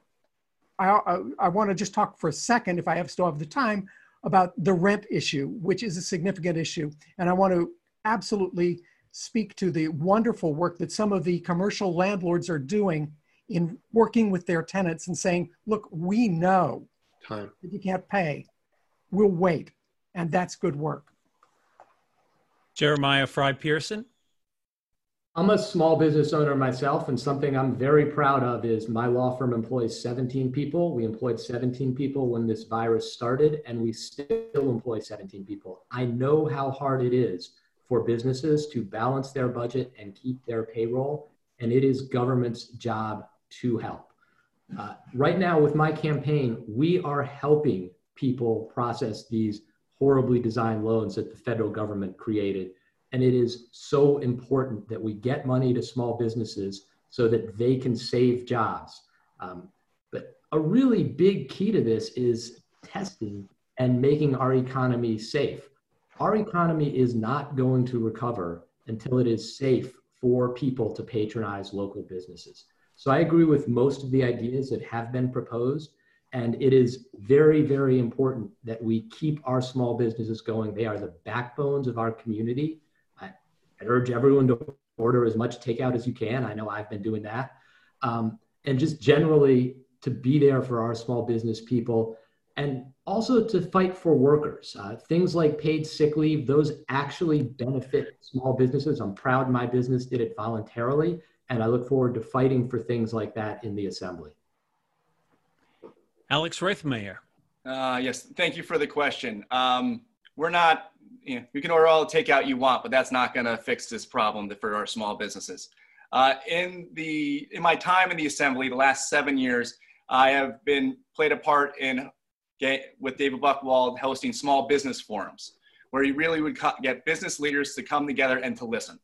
I, uh, I, I want to just talk for a second, if I have still have the time, about the rent issue, which is a significant issue. And I want to absolutely speak to the wonderful work that some of the commercial landlords are doing in working with their tenants and saying, look, we know Time. that you can't pay. We'll wait. And that's good work. Jeremiah Frei-Pearson. I'm a small business owner myself, and something I'm very proud of is my law firm employs 17 people. We employed 17 people when this virus started, and we still employ 17 people. I know how hard it is for businesses to balance their budget and keep their payroll, and it is government's job to help. Uh, right now, with my campaign, we are helping people process these horribly designed loans that the federal government created and it is so important that we get money to small businesses so that they can save jobs. Um, but a really big key to this is testing and making our economy safe. Our economy is not going to recover until it is safe for people to patronize local businesses. So I agree with most of the ideas that have been proposed. And it is very, very important that we keep our small businesses going. They are the backbones of our community. I urge everyone to order as much takeout as you can. I know I've been doing that. Um, and just generally to be there for our small business people and also to fight for workers. Uh, things like paid sick leave, those actually benefit small businesses. I'm proud my business did it voluntarily, and I look forward to fighting for things like that in the assembly. Alex Roithmayr. Uh, yes, thank you for the question. Um, we're not you know, you can order all the takeout you want, but that's not going to fix this problem for our small businesses. Uh, in the in my time in the assembly, the last seven years, I have been played a part in with David Buchwald hosting small business forums, where he really would get business leaders to come together and to listen.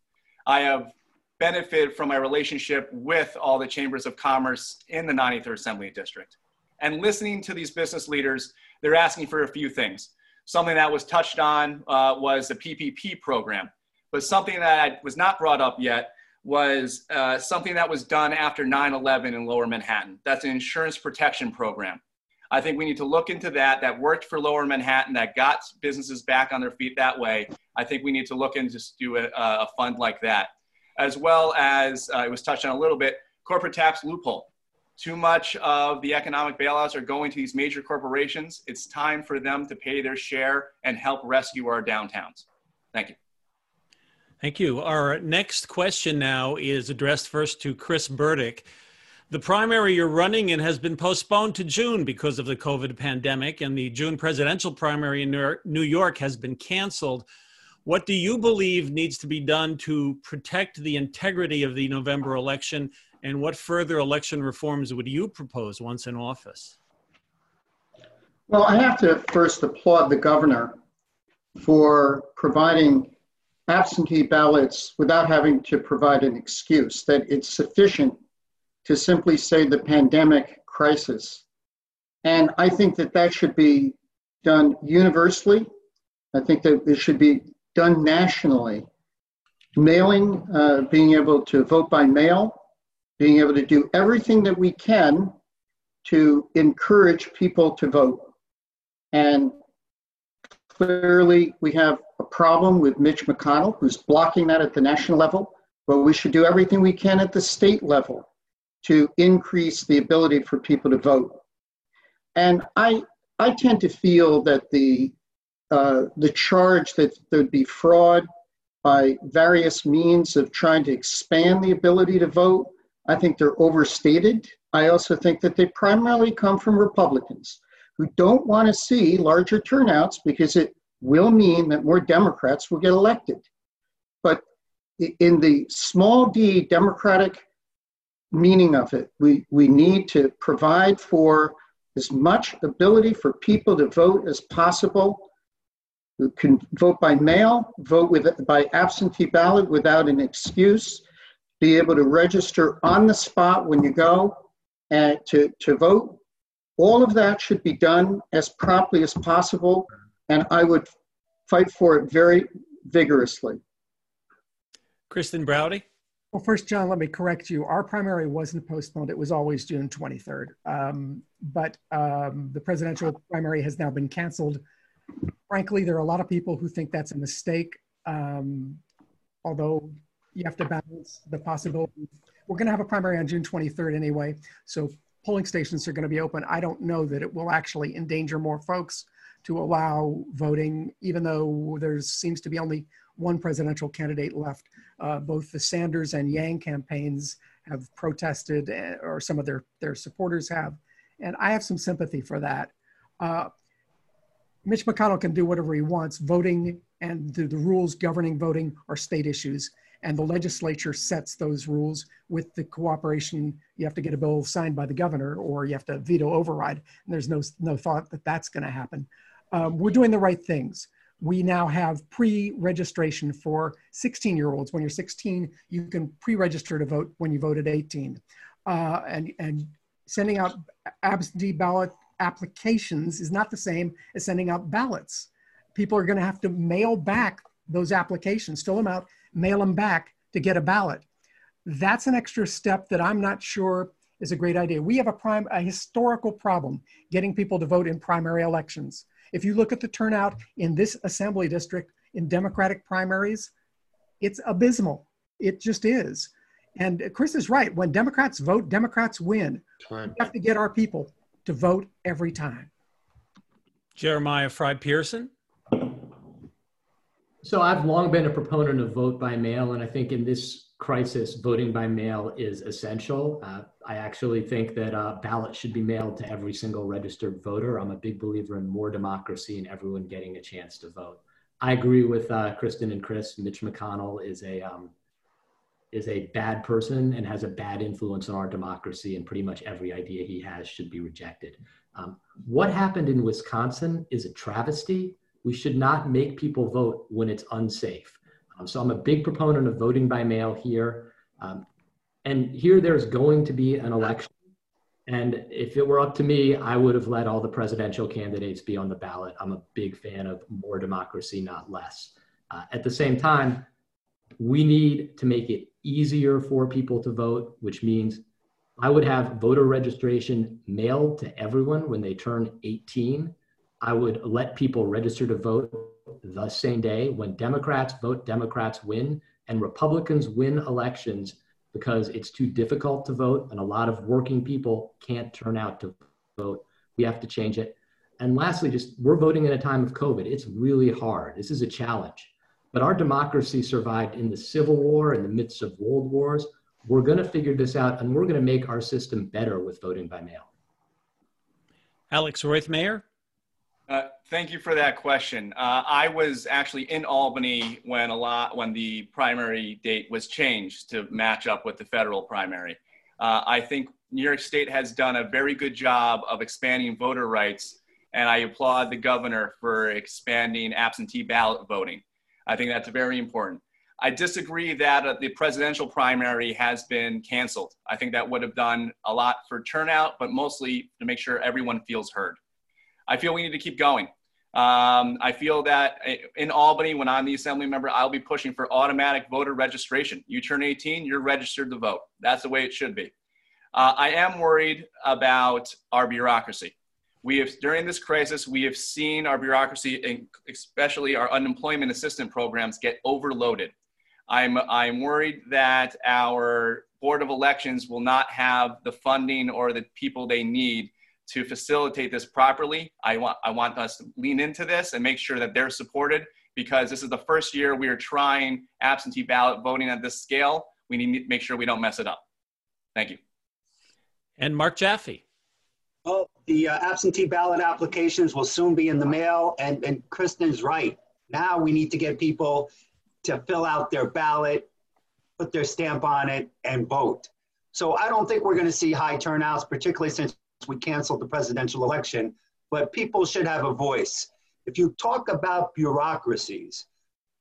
I have benefited from my relationship with all the chambers of commerce in the 93rd Assembly District. And listening to these business leaders, they're asking for a few things. Something that was touched on uh, was the PPP program, but something that was not brought up yet was uh, something that was done after 9 11 in lower Manhattan. That's an insurance protection program. I think we need to look into that. That worked for lower Manhattan, that got businesses back on their feet that way. I think we need to look into just do a, a fund like that. As well as uh, it was touched on a little bit, corporate tax loophole too much of the economic bailouts are going to these major corporations. It's time for them to pay their share and help rescue our downtowns. Thank you. Thank you. Our next question now is addressed first to Chris Burdick. The primary you're running in has been postponed to June because of the COVID pandemic, and the June presidential primary in New York has been canceled. What do you believe needs to be done to protect the integrity of the November election and what further election reforms would you propose once in office? Well, I have to first applaud the governor for providing absentee ballots without having to provide an excuse, that it's sufficient to simply say the pandemic crisis. And I think that that should be done universally. I think that it should be done nationally. Mailing, uh, being able to vote by mail, being able to do everything that we can to encourage people to vote. And clearly, we have a problem with Mitch McConnell, who's blocking that at the national level, but we should do everything we can at the state level to increase the ability for people to vote. And I, I tend to feel that the, uh, the charge that there'd be fraud by various means of trying to expand the ability to vote I think they're overstated. I also think that they primarily come from Republicans who don't want to see larger turnouts because it will mean that more Democrats will get elected. But in the small d Democratic meaning of it, we, we need to provide for as much ability for people to vote as possible who can vote by mail, vote with by absentee ballot without an excuse, be able to register on the spot when you go and to, to vote. All of that should be done as promptly as possible, and I would fight for it very vigorously. Kristen Browde? Well, first, John, let me correct you. Our primary wasn't postponed. It was always June 23rd. Um, but um, the presidential primary has now been canceled. Frankly, there are a lot of people who think that's a mistake. Um, although you have to balance the possibility. We're going to have a primary on June 23rd anyway. So polling stations are going to be open. I don't know that it will actually endanger more folks to allow voting, even though there seems to be only one presidential candidate left. Uh, both the Sanders and Yang campaigns have protested, uh, or some of their, their supporters have. And I have some sympathy for that. Uh, Mitch McConnell can do whatever he wants. Voting and the, the rules governing voting are state issues. And the legislature sets those rules with the cooperation. You have to get a bill signed by the governor or you have to veto override. And there's no, no thought that that's going to happen. Um, we're doing the right things we now have pre-registration for 16 year olds. When you're 16, you can pre-register to vote when you vote at 18. Uh, and, and sending out absentee ballot applications is not the same as sending out ballots. People are gonna have to mail back those applications, fill them out, mail them back to get a ballot. That's an extra step that I'm not sure is a great idea. We have a prime, a historical problem getting people to vote in primary elections. If you look at the turnout in this assembly district in Democratic primaries, it's abysmal. It just is. And Chris is right. When Democrats vote, Democrats win. Time. We have to get our people to vote every time. Jeremiah Frei-Pearson. So I've long been a proponent of vote by mail, and I think in this crisis, voting by mail is essential. Uh, I actually think that uh, ballots should be mailed to every single registered voter. I'm a big believer in more democracy and everyone getting a chance to vote. I agree with uh, Kristen and Chris. Mitch McConnell is a um, is a bad person and has a bad influence on our democracy, and pretty much every idea he has should be rejected. Um, what happened in Wisconsin is a travesty. We should not make people vote when it's unsafe. Um, so I'm a big proponent of voting by mail here. Um, and here there's going to be an election. And if it were up to me, I would have let all the presidential candidates be on the ballot. I'm a big fan of more democracy, not less. Uh, at the same time, we need to make it easier for people to vote, which means I would have voter registration mailed to everyone when they turn 18. I would let people register to vote the same day. When Democrats vote, Democrats win, and Republicans win elections because it's too difficult to vote, and a lot of working people can't turn out to vote. We have to change it. And lastly, just we're voting in a time of COVID. It's really hard. This is a challenge. But our democracy survived in the Civil War, in the midst of world wars. We're going to figure this out, and we're going to make our system better with voting by mail. Alex Roithmayr. Uh, thank you for that question. Uh, I was actually in Albany when a lot when the primary date was changed to match up with the federal primary. Uh, I think New York State has done a very good job of expanding voter rights, and I applaud the governor for expanding absentee ballot voting. I think that's very important. I disagree that uh, the presidential primary has been canceled. I think that would have done a lot for turnout, but mostly to make sure everyone feels heard. I feel we need to keep going. Um, I feel that in Albany, when I'm the assembly member, I'll be pushing for automatic voter registration. You turn 18, you're registered to vote. That's the way it should be. Uh, I am worried about our bureaucracy. We have, during this crisis, we have seen our bureaucracy, especially our unemployment assistance programs, get overloaded. I'm, I'm worried that our Board of Elections will not have the funding or the people they need to facilitate this properly. I want, I want us to lean into this and make sure that they're supported because this is the first year we are trying absentee ballot voting at this scale. We need to make sure we don't mess it up. Thank you. And Mark Jaffe. Well, the uh, absentee ballot applications will soon be in the mail, and, and Kristen's right. Now we need to get people to fill out their ballot, put their stamp on it, and vote. So I don't think we're going to see high turnouts, particularly since we canceled the presidential election, but people should have a voice. If you talk about bureaucracies,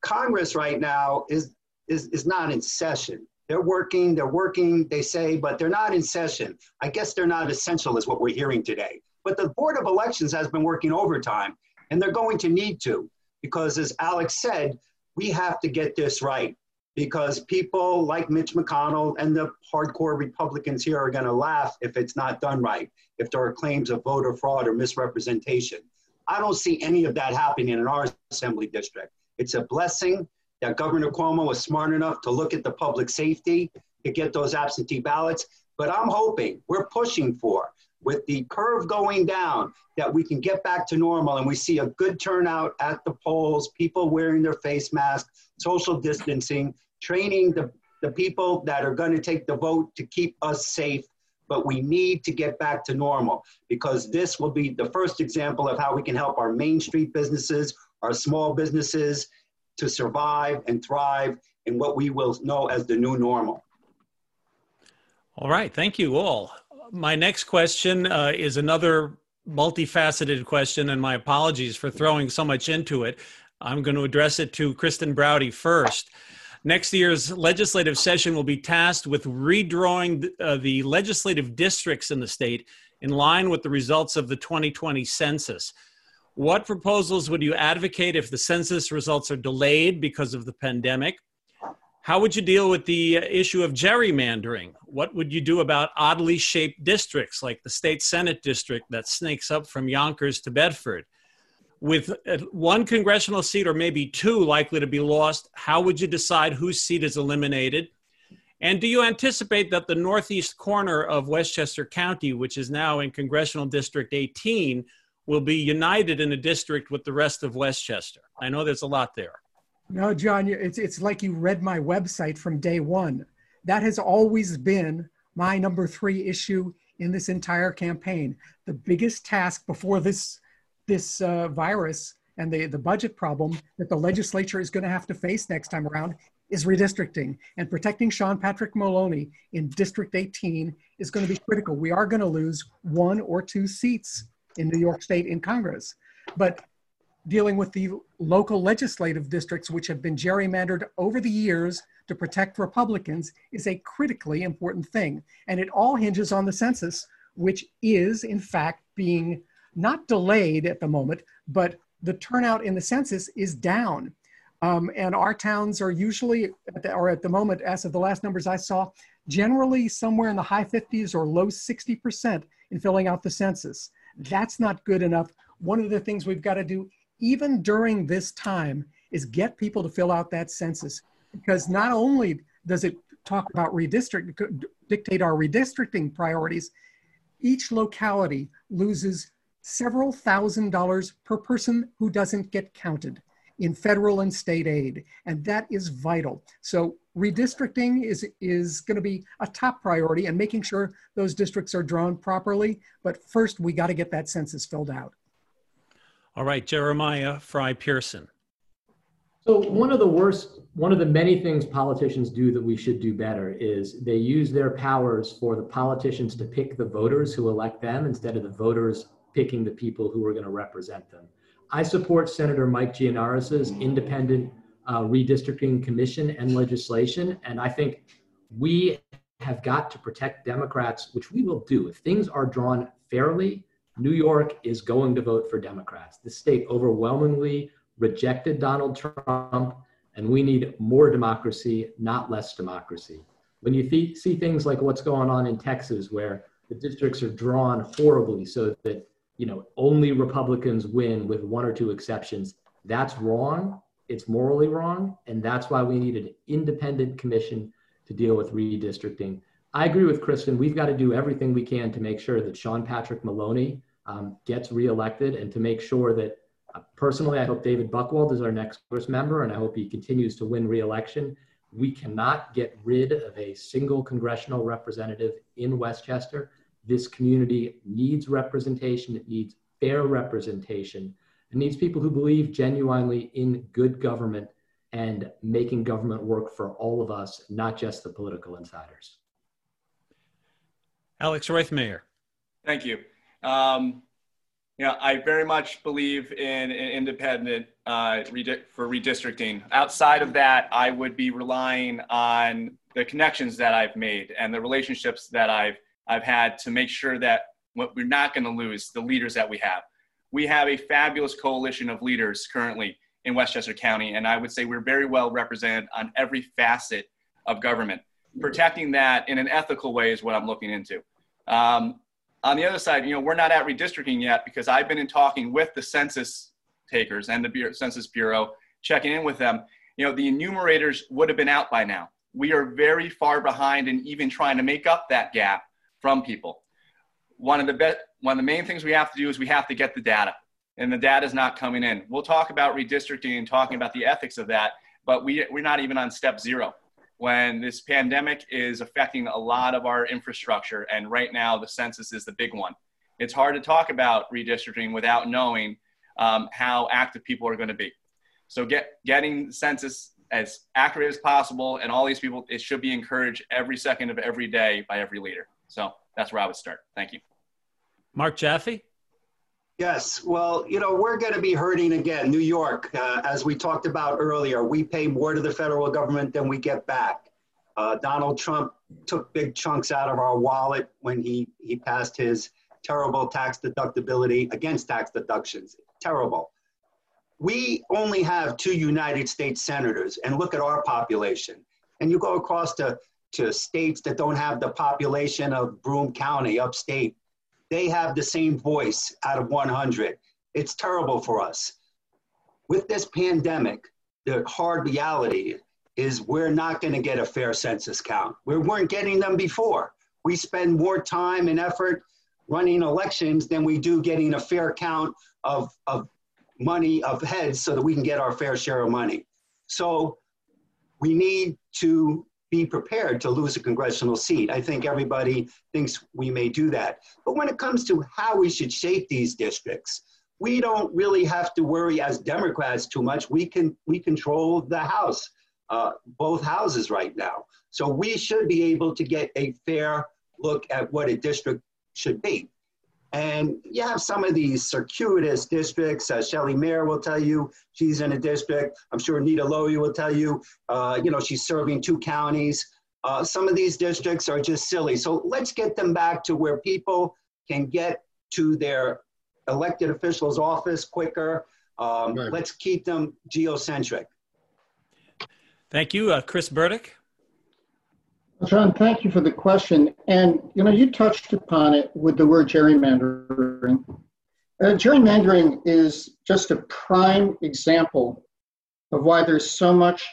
Congress right now is, is, is not in session. They're working, they're working, they say, but they're not in session. I guess they're not essential, is what we're hearing today. But the Board of Elections has been working overtime, and they're going to need to, because as Alex said, we have to get this right. Because people like Mitch McConnell and the hardcore Republicans here are going to laugh if it's not done right, if there are claims of voter fraud or misrepresentation. I don't see any of that happening in our assembly district. It's a blessing that Governor Cuomo was smart enough to look at the public safety to get those absentee ballots. But I'm hoping, we're pushing for, with the curve going down, that we can get back to normal and we see a good turnout at the polls, people wearing their face masks, social distancing, training the, the people that are going to take the vote to keep us safe. But we need to get back to normal because this will be the first example of how we can help our Main Street businesses, our small businesses to survive and thrive in what we will know as the new normal. All right. Thank you all. My next question uh, is another multifaceted question, and my apologies for throwing so much into it. I'm going to address it to Kristen Browde first. Next year's legislative session will be tasked with redrawing uh, the legislative districts in the state in line with the results of the 2020 census. What proposals would you advocate if the census results are delayed because of the pandemic? How would you deal with the uh, issue of gerrymandering? What would you do about oddly shaped districts like the state Senate district that snakes up from Yonkers to Bedford? With one congressional seat or maybe two likely to be lost, how would you decide whose seat is eliminated? And do you anticipate that the northeast corner of Westchester County, which is now in Congressional District 18, will be united in a district with the rest of Westchester? I know there's a lot there. No, John, it's, it's like you read my website from day one. That has always been my number three issue in this entire campaign. The biggest task before this, this uh, virus and the, the budget problem that the legislature is going to have to face next time around is redistricting. And protecting Sean Patrick Maloney in District 18 is going to be critical. We are going to lose one or two seats in New York State in Congress. But dealing with the local legislative districts, which have been gerrymandered over the years to protect Republicans, is a critically important thing. And it all hinges on the census, which is, in fact, being not delayed at the moment, but the turnout in the census is down. Um, and our towns are usually, at the, or at the moment, as of the last numbers I saw, generally somewhere in the high 50s or low 60% in filling out the census. That's not good enough. One of the things we've got to do even during this time, is get people to fill out that census. Because not only does it talk about redistrict, dictate our redistricting priorities, each locality loses several thousand dollars per person who doesn't get counted in federal and state aid. And that is vital. So redistricting is, is going to be a top priority and making sure those districts are drawn properly. But first, we got to get that census filled out. All right, Jeremiah Frei-Pearson. So one of the worst, one of the many things politicians do that we should do better is they use their powers for the politicians to pick the voters who elect them instead of the voters picking the people who are going to represent them. I support Senator Mike Gianaris's independent uh, redistricting commission and legislation, and I think we have got to protect Democrats, which we will do. If things are drawn fairly New York is going to vote for Democrats. The state overwhelmingly rejected Donald Trump, and we need more democracy, not less democracy. When you th- see things like what's going on in Texas, where the districts are drawn horribly so that you know only Republicans win with one or two exceptions, that's wrong. It's morally wrong, and that's why we need an independent commission to deal with redistricting. I agree with Kristen. We've got to do everything we can to make sure that Sean Patrick Maloney um, gets reelected and to make sure that uh, personally, I hope David Buchwald is our next Congress member and I hope he continues to win reelection. We cannot get rid of a single congressional representative in Westchester. This community needs representation. It needs fair representation. It needs people who believe genuinely in good government and making government work for all of us, not just the political insiders. Alex Roithmayr. Thank you. Um, you know, I very much believe in, in independent uh, redi- for redistricting. Outside of that, I would be relying on the connections that I've made and the relationships that I've I've had to make sure that what we're not going to lose the leaders that we have. We have a fabulous coalition of leaders currently in Westchester County, and I would say we're very well represented on every facet of government. Protecting that in an ethical way is what I'm looking into. Um, on the other side, you know, we're not at redistricting yet because I've been in talking with the census takers and the Bureau, Census Bureau, checking in with them. You know, the enumerators would have been out by now. We are very far behind in even trying to make up that gap from people. One of the be- one of the main things we have to do is we have to get the data, and the data is not coming in. We'll talk about redistricting and talking about the ethics of that, but we, we're not even on step zero when this pandemic is affecting a lot of our infrastructure. And right now, the census is the big one. It's hard to talk about redistricting without knowing um, how active people are going to be. So, get, getting census as accurate as possible, and all these people, it should be encouraged every second of every day by every leader. So, that's where I would start. Thank you. Mark Jaffe? Yes, well, you know, we're going to be hurting again. New York, uh, as we talked about earlier, we pay more to the federal government than we get back. Uh, Donald Trump took big chunks out of our wallet when he, he passed his terrible tax deductibility against tax deductions. Terrible. We only have two United States senators, and look at our population. And you go across to, to states that don't have the population of Broome County, upstate, they have the same voice out of 100. It's terrible for us. With this pandemic, the hard reality is we're not going to get a fair census count. We weren't getting them before. We spend more time and effort running elections than we do getting a fair count of, of money of heads so that we can get our fair share of money. So we need to be prepared to lose a congressional seat. I think everybody thinks we may do that. But when it comes to how we should shape these districts, we don't really have to worry as Democrats too much. We can we control the House, uh, both houses right now. So we should be able to get a fair look at what a district should be. And you have some of these circuitous districts. Uh, Shelley Mayer will tell you she's in a district. I'm sure Nita Lowey will tell you, uh, you know, she's serving two counties. Uh, some of these districts are just silly. So let's get them back to where people can get to their elected officials' office quicker. Um, right. Let's keep them geocentric. Thank you. Uh, Chris Burdick. John, thank you for the question. And you know, you touched upon it with the word gerrymandering. Uh, gerrymandering is just a prime example of why there's so much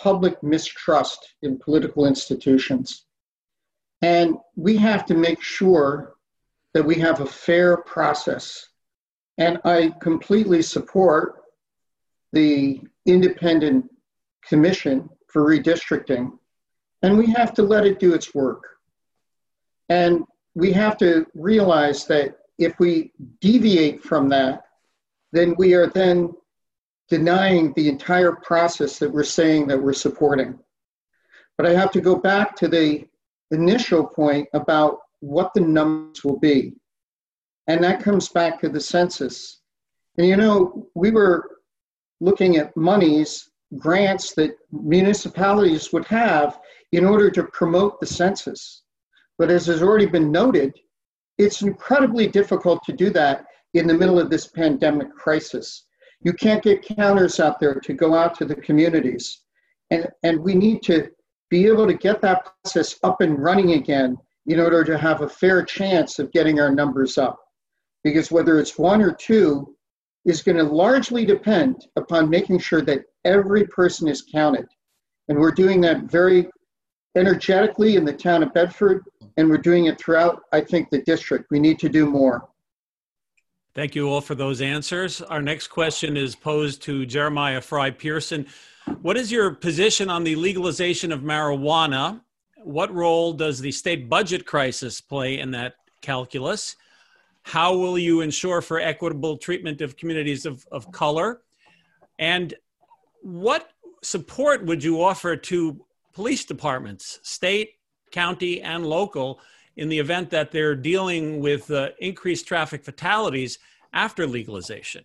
public mistrust in political institutions. And we have to make sure that we have a fair process. And I completely support the independent commission for redistricting and we have to let it do its work. And we have to realize that if we deviate from that, then we are then denying the entire process that we're saying that we're supporting. But I have to go back to the initial point about what the numbers will be. And that comes back to the census. And you know, we were looking at monies, grants that municipalities would have in order to promote the census. But as has already been noted, it's incredibly difficult to do that in the middle of this pandemic crisis. You can't get counters out there to go out to the communities. And, and we need to be able to get that process up and running again in order to have a fair chance of getting our numbers up. Because whether it's one or two is going to largely depend upon making sure that every person is counted. And we're doing that very energetically in the town of Bedford, and we're doing it throughout, I think, the district. We need to do more. Thank you all for those answers. Our next question is posed to Jeremiah Frei-Pearson. What is your position on the legalization of marijuana? What role does the state budget crisis play in that calculus? How will you ensure for equitable treatment of communities of, of color? And what support would you offer to police departments, state, county, and local, in the event that they're dealing with uh, increased traffic fatalities after legalization?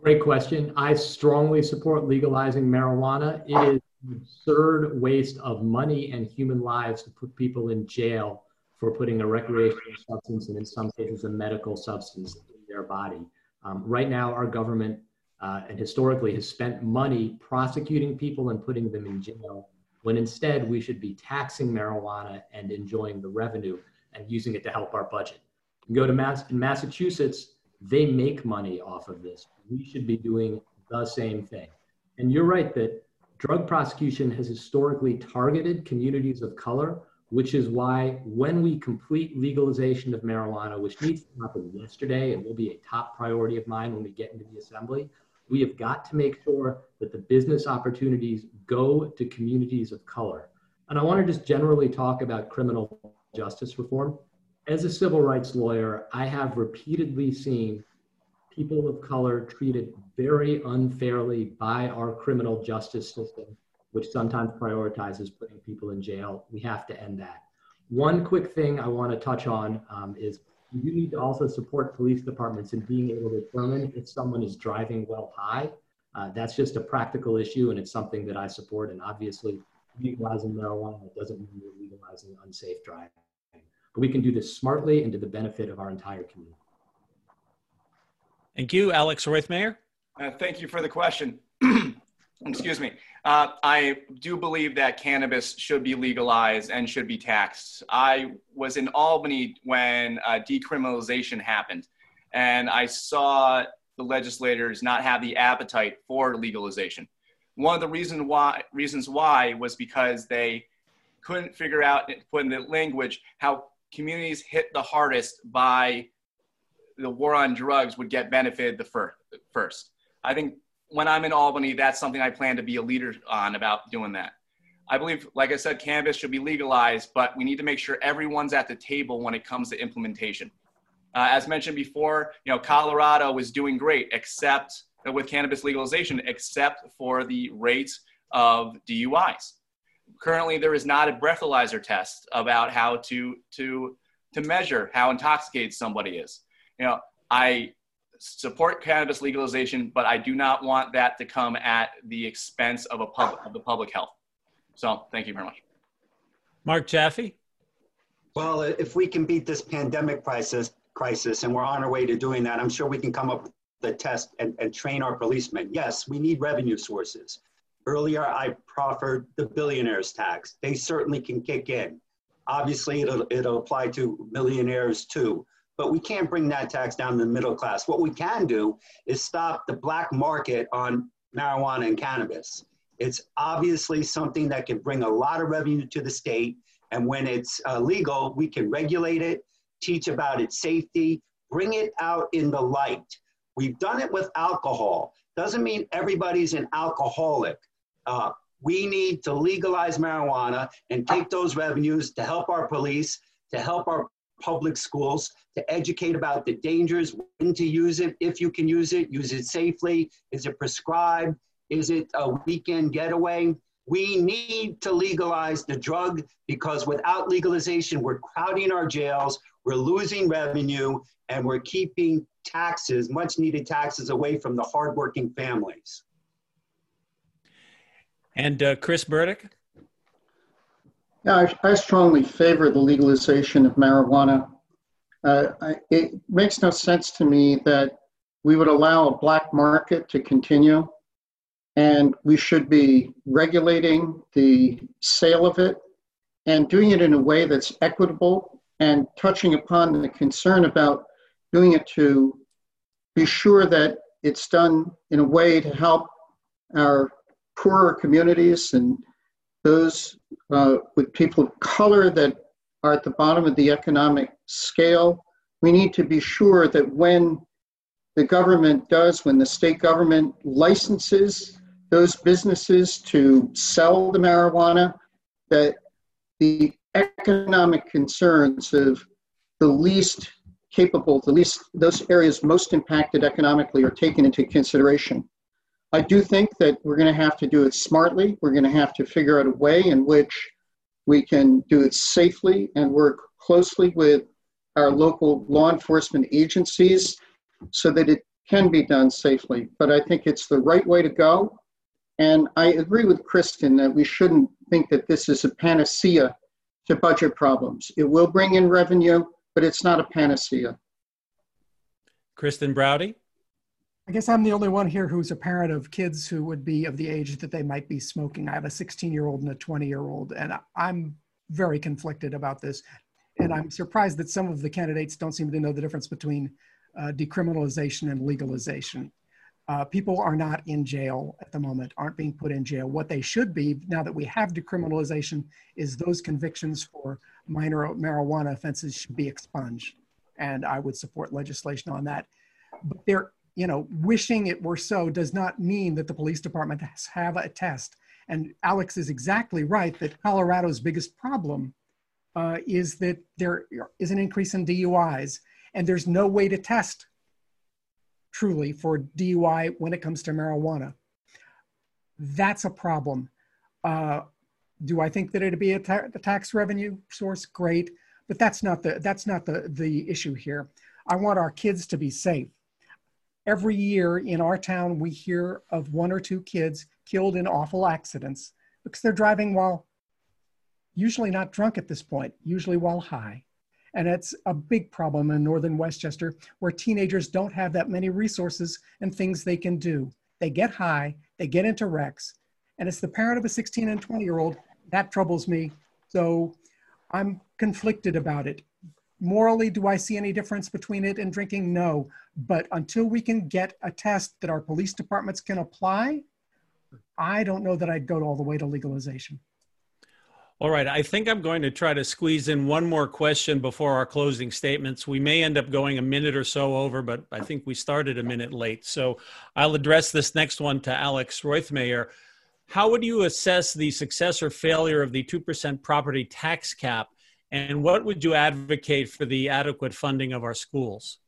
Great question. I strongly support legalizing marijuana. It is an absurd waste of money and human lives to put people in jail for putting a recreational substance and, in some cases, a medical substance in their body. Um, right now, our government uh, and historically has spent money prosecuting people and putting them in jail when instead we should be taxing marijuana and enjoying the revenue and using it to help our budget. You go to Mass in Massachusetts, they make money off of this. We should be doing the same thing. And you're right that drug prosecution has historically targeted communities of color, which is why when we complete legalization of marijuana, which needs to happen yesterday and will be a top priority of mine when we get into the assembly, we have got to make sure that the business opportunities go to communities of color. And I want to just generally talk about criminal justice reform. As a civil rights lawyer, I have repeatedly seen people of color treated very unfairly by our criminal justice system, which sometimes prioritizes putting people in jail. We have to end that. One quick thing I want to touch on um, is you need to also support police departments in being able to determine if someone is driving while high. Uh, that's just a practical issue, and it's something that I support. And obviously, legalizing marijuana doesn't mean you're legalizing unsafe driving. But we can do this smartly and to the benefit of our entire community. Thank you, Alex Roithmayr. Uh, thank you for the question. Excuse me. Uh, I do believe that cannabis should be legalized and should be taxed. I was in Albany when uh, decriminalization happened, and I saw the legislators not have the appetite for legalization. One of the reason why, reasons why was because they couldn't figure out, put in the language, how communities hit the hardest by the war on drugs would get benefited the fir- first. I think when I'm in Albany, that's something I plan to be a leader on about doing that. I believe, like I said, cannabis should be legalized, but we need to make sure everyone's at the table when it comes to implementation. Uh, as mentioned before, you know, Colorado is doing great, except uh, with cannabis legalization, except for the rates of DUIs. Currently, there is not a breathalyzer test about how to to to measure how intoxicated somebody is. You know, I support cannabis legalization, but I do not want that to come at the expense of a public of the public health. So thank you very much. Mark Jaffe. Well, if we can beat this pandemic crisis, crisis, and we're on our way to doing that, I'm sure we can come up with the test and, and train our policemen. Yes, we need revenue sources. Earlier, I proffered the billionaires tax. They certainly can kick in. Obviously, it'll, it'll apply to millionaires too but we can't bring that tax down to the middle class. What we can do is stop the black market on marijuana and cannabis. It's obviously something that can bring a lot of revenue to the state. And when it's uh, legal, we can regulate it, teach about its safety, bring it out in the light. We've done it with alcohol. Doesn't mean everybody's an alcoholic. Uh, we need to legalize marijuana and take those revenues to help our police, to help our public schools to educate about the dangers, when to use it, if you can use it, use it safely. Is it prescribed? Is it a weekend getaway? We need to legalize the drug because without legalization, we're crowding our jails, we're losing revenue, and we're keeping taxes, much needed taxes, away from the hardworking families. And uh, Chris Burdick? Yeah, I, I strongly favor the legalization of marijuana. Uh, I, it makes no sense to me that we would allow a black market to continue and we should be regulating the sale of it and doing it in a way that's equitable and touching upon the concern about doing it to be sure that it's done in a way to help our poorer communities and those uh, with people of color that are at the bottom of the economic scale. We need to be sure that when the government does, when the state government licenses those businesses to sell the marijuana, that the economic concerns of the least capable, the least, those areas most impacted economically are taken into consideration. I do think that we're going to have to do it smartly. We're going to have to figure out a way in which we can do it safely and work closely with our local law enforcement agencies so that it can be done safely. But I think it's the right way to go. And I agree with Kristen that we shouldn't think that this is a panacea to budget problems. It will bring in revenue, but it's not a panacea. Kristen Browde? I guess I'm the only one here who's a parent of kids who would be of the age that they might be smoking. I have a 16 year old and a 20 year old, and I'm very conflicted about this. And I'm surprised that some of the candidates don't seem to know the difference between uh, decriminalization and legalization. Uh, people are not in jail at the moment, aren't being put in jail. What they should be, now that we have decriminalization, is those convictions for minor marijuana offenses should be expunged. And I would support legislation on that. But there, you know, wishing it were so does not mean that the police department has have a test. And Alex is exactly right that Colorado's biggest problem uh, is that there is an increase in DUIs, and there's no way to test truly for DUI when it comes to marijuana. That's a problem. Uh, do I think that it'd be a, ta- a, tax revenue source? Great, but that's not the that's not the the issue here. I want our kids to be safe. Every year in our town, we hear of one or two kids killed in awful accidents because they're driving while usually not drunk at this point, usually while high. And it's a big problem in northern Westchester where teenagers don't have that many resources and things they can do. They get high, they get into wrecks, and it's the parent of a 16 and 20 year old that troubles me. So I'm conflicted about it. Morally, do I see any difference between it and drinking? No. But until we can get a test that our police departments can apply, I don't know that I'd go all the way to legalization. All right. I think I'm going to try to squeeze in one more question before our closing statements. We may end up going a minute or so over, but I think we started a minute late. So I'll address this next one to Alex Roithmayr. How would you assess the success or failure of the 2% property tax cap? And what would you advocate for the adequate funding of our schools?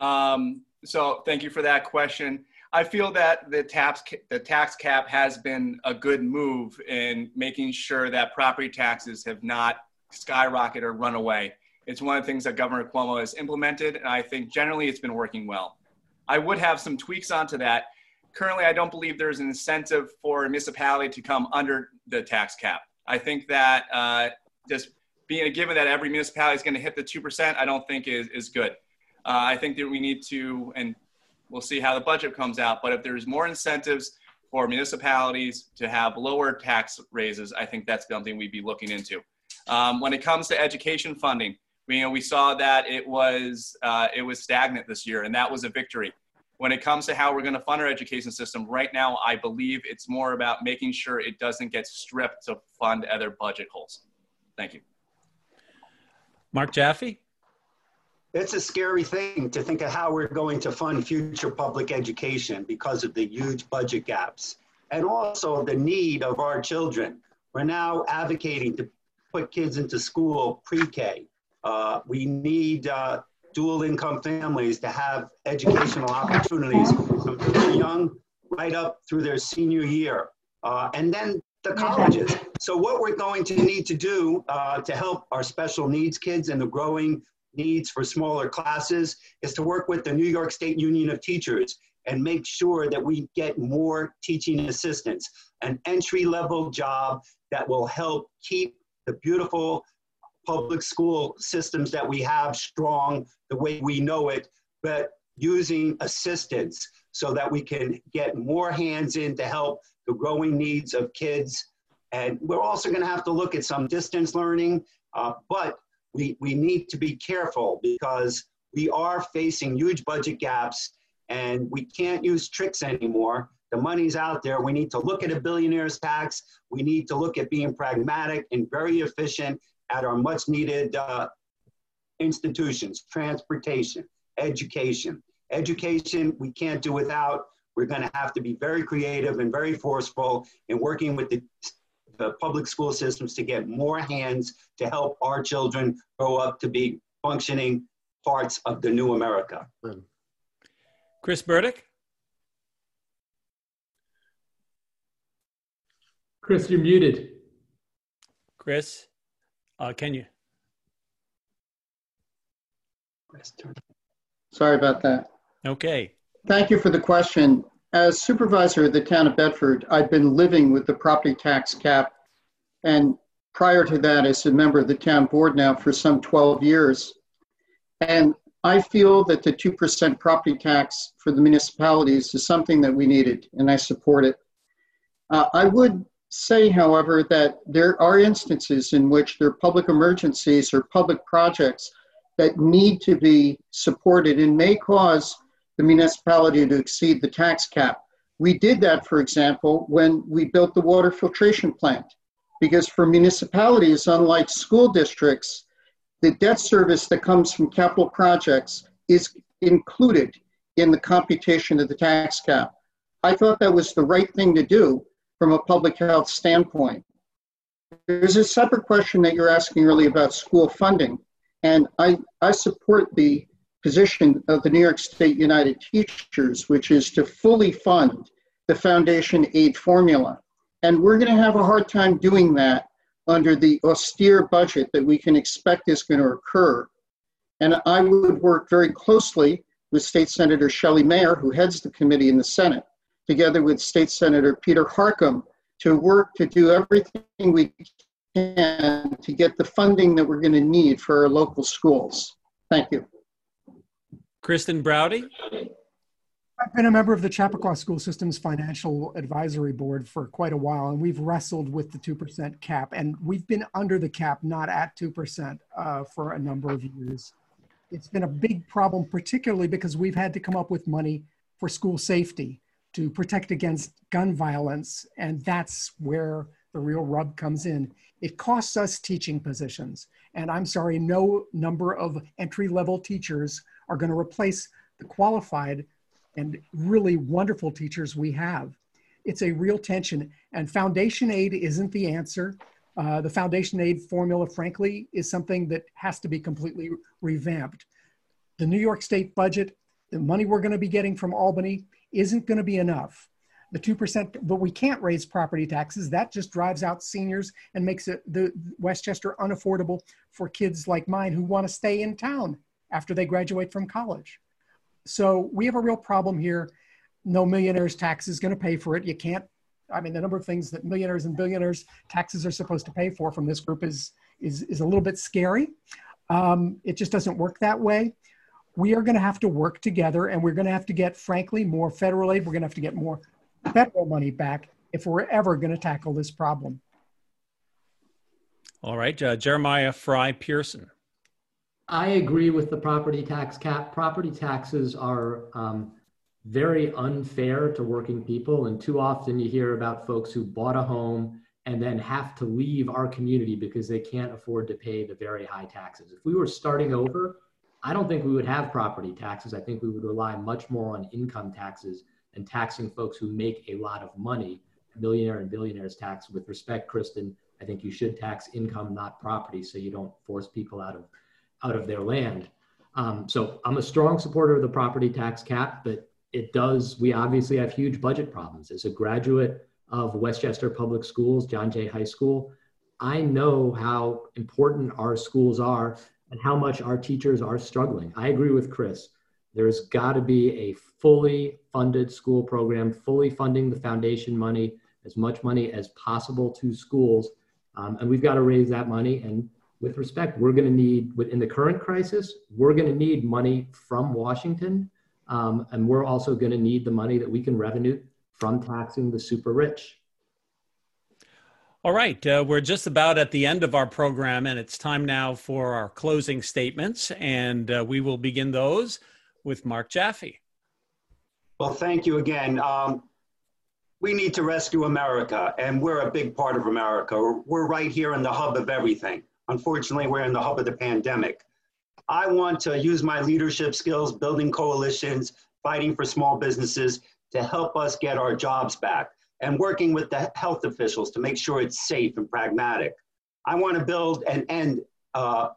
Um, so thank you for that question. I feel that the tax the tax cap has been a good move in making sure that property taxes have not skyrocketed or run away. It's one of the things that Governor Cuomo has implemented, and I think generally it's been working well. I would have some tweaks onto that. Currently, I don't believe there's an incentive for a municipality to come under the tax cap. I think that uh, just being a given that every municipality is going to hit the 2%, I don't think is, is good. Uh, I think that we need to, and We'll see how the budget comes out. But if there's more incentives for municipalities to have lower tax raises, I think that's something we'd be looking into. Um, when it comes to education funding, we, you know, we saw that it was, uh, it was stagnant this year, and that was a victory. When it comes to how we're going to fund our education system, right now, I believe it's more about making sure it doesn't get stripped to fund other budget holes. Thank you. Mark Jaffe? it's a scary thing to think of how we're going to fund future public education because of the huge budget gaps and also the need of our children. We're now advocating to put kids into school pre-K. Uh, we need uh, dual income families to have educational opportunities from young right up through their senior year. Uh, and then the colleges. So what we're going to need to do uh, to help our special needs kids and the growing needs for smaller classes is to work with the New York State Union of Teachers and make sure that we get more teaching assistants, an entry level job that will help keep the beautiful public school systems that we have strong the way we know it, but using assistance so that we can get more hands in to help the growing needs of kids. And we're also going to have to look at some distance learning, uh, but we, we need to be careful because we are facing huge budget gaps and we can't use tricks anymore. The money's out there. We need to look at a billionaire's tax. We need to look at being pragmatic and very efficient at our much needed uh, institutions, transportation, education. Education, we can't do without. We're going to have to be very creative and very forceful in working with the the public school systems to get more hands to help our children grow up to be functioning parts of the new America. Chris Burdick? Chris, you're muted. Chris, uh, can you? Sorry about that. Okay. Thank you for the question. As supervisor of the town of Bedford, I've been living with the property tax cap. And prior to that, as a member of the town board now for some 12 years. And I feel that the 2% property tax for the municipalities is something that we needed, and I support it. Uh, I would say, however, that there are instances in which there are public emergencies or public projects that need to be supported and may cause the municipality to exceed the tax cap. We did that, for example, when we built the water filtration plant, because for municipalities, unlike school districts, the debt service that comes from capital projects is included in the computation of the tax cap. I thought that was the right thing to do from a public health standpoint. There's a separate question that you're asking really about school funding. And I, I support the position of the New York State United Teachers, which is to fully fund the foundation aid formula. And we're going to have a hard time doing that under the austere budget that we can expect is going to occur. And I would work very closely with State Senator Shelley Mayer, who heads the committee in the Senate, together with State Senator Peter Harckham, to work to do everything we can to get the funding that we're going to need for our local schools. Thank you. Kristen Browde? I've been a member of the Chappaqua School System's Financial Advisory Board for quite a while, and we've wrestled with the 2% cap. And we've been under the cap, not at 2%, uh, for a number of years. It's been a big problem, particularly because we've had to come up with money for school safety to protect against gun violence. And that's where the real rub comes in. It costs us teaching positions. And I'm sorry, no number of entry level teachers are going to replace the qualified and really wonderful teachers we have. It's a real tension, and foundation aid isn't the answer. Uh, the foundation aid formula, frankly, is something that has to be completely revamped. The New York State budget, the money we're going to be getting from Albany, isn't going to be enough. The 2%, but we can't raise property taxes. That just drives out seniors and makes it the Westchester unaffordable for kids like mine who want to stay in town after they graduate from college. So we have a real problem here. No millionaires tax is going to pay for it. You can't. I mean, the number of things that millionaires and billionaires taxes are supposed to pay for from this group is is is a little bit scary. Um, it just doesn't work that way. We are going to have to work together, and we're going to have to get, frankly, more federal aid. We're going to have to get more federal money back if we're ever going to tackle this problem. All right, uh, Jeremiah Frei-Pearson. I agree with the property tax cap. Property taxes are um, very unfair to working people. And too often you hear about folks who bought a home and then have to leave our community because they can't afford to pay the very high taxes. If we were starting over, I don't think we would have property taxes. I think we would rely much more on income taxes and taxing folks who make a lot of money. Millionaire and billionaires tax. With respect, Kristen, I think you should tax income, not property, so you don't force people out of out of their land. Um, so I'm a strong supporter of the property tax cap, but it does, we obviously have huge budget problems. As a graduate of Westchester Public Schools, John Jay High School, I know how important our schools are and how much our teachers are struggling. I agree with Chris. There's got to be a fully funded school program, fully funding the foundation money, as much money as possible to schools. Um, and we've got to raise that money. And with respect, we're going to need, in the current crisis, we're going to need money from Washington. Um, and we're also going to need the money that we can revenue from taxing the super rich. All right, uh, we're just about at the end of our program, and it's time now for our closing statements. And uh, we will begin those with Mark Jaffe. Well, thank you again. Um, we need to rescue America, and we're a big part of America. We're right here in the hub of everything. Unfortunately, we're in the hub of the pandemic. I want to use my leadership skills, building coalitions, fighting for small businesses to help us get our jobs back and working with the health officials to make sure it's safe and pragmatic. I want to build and end uh,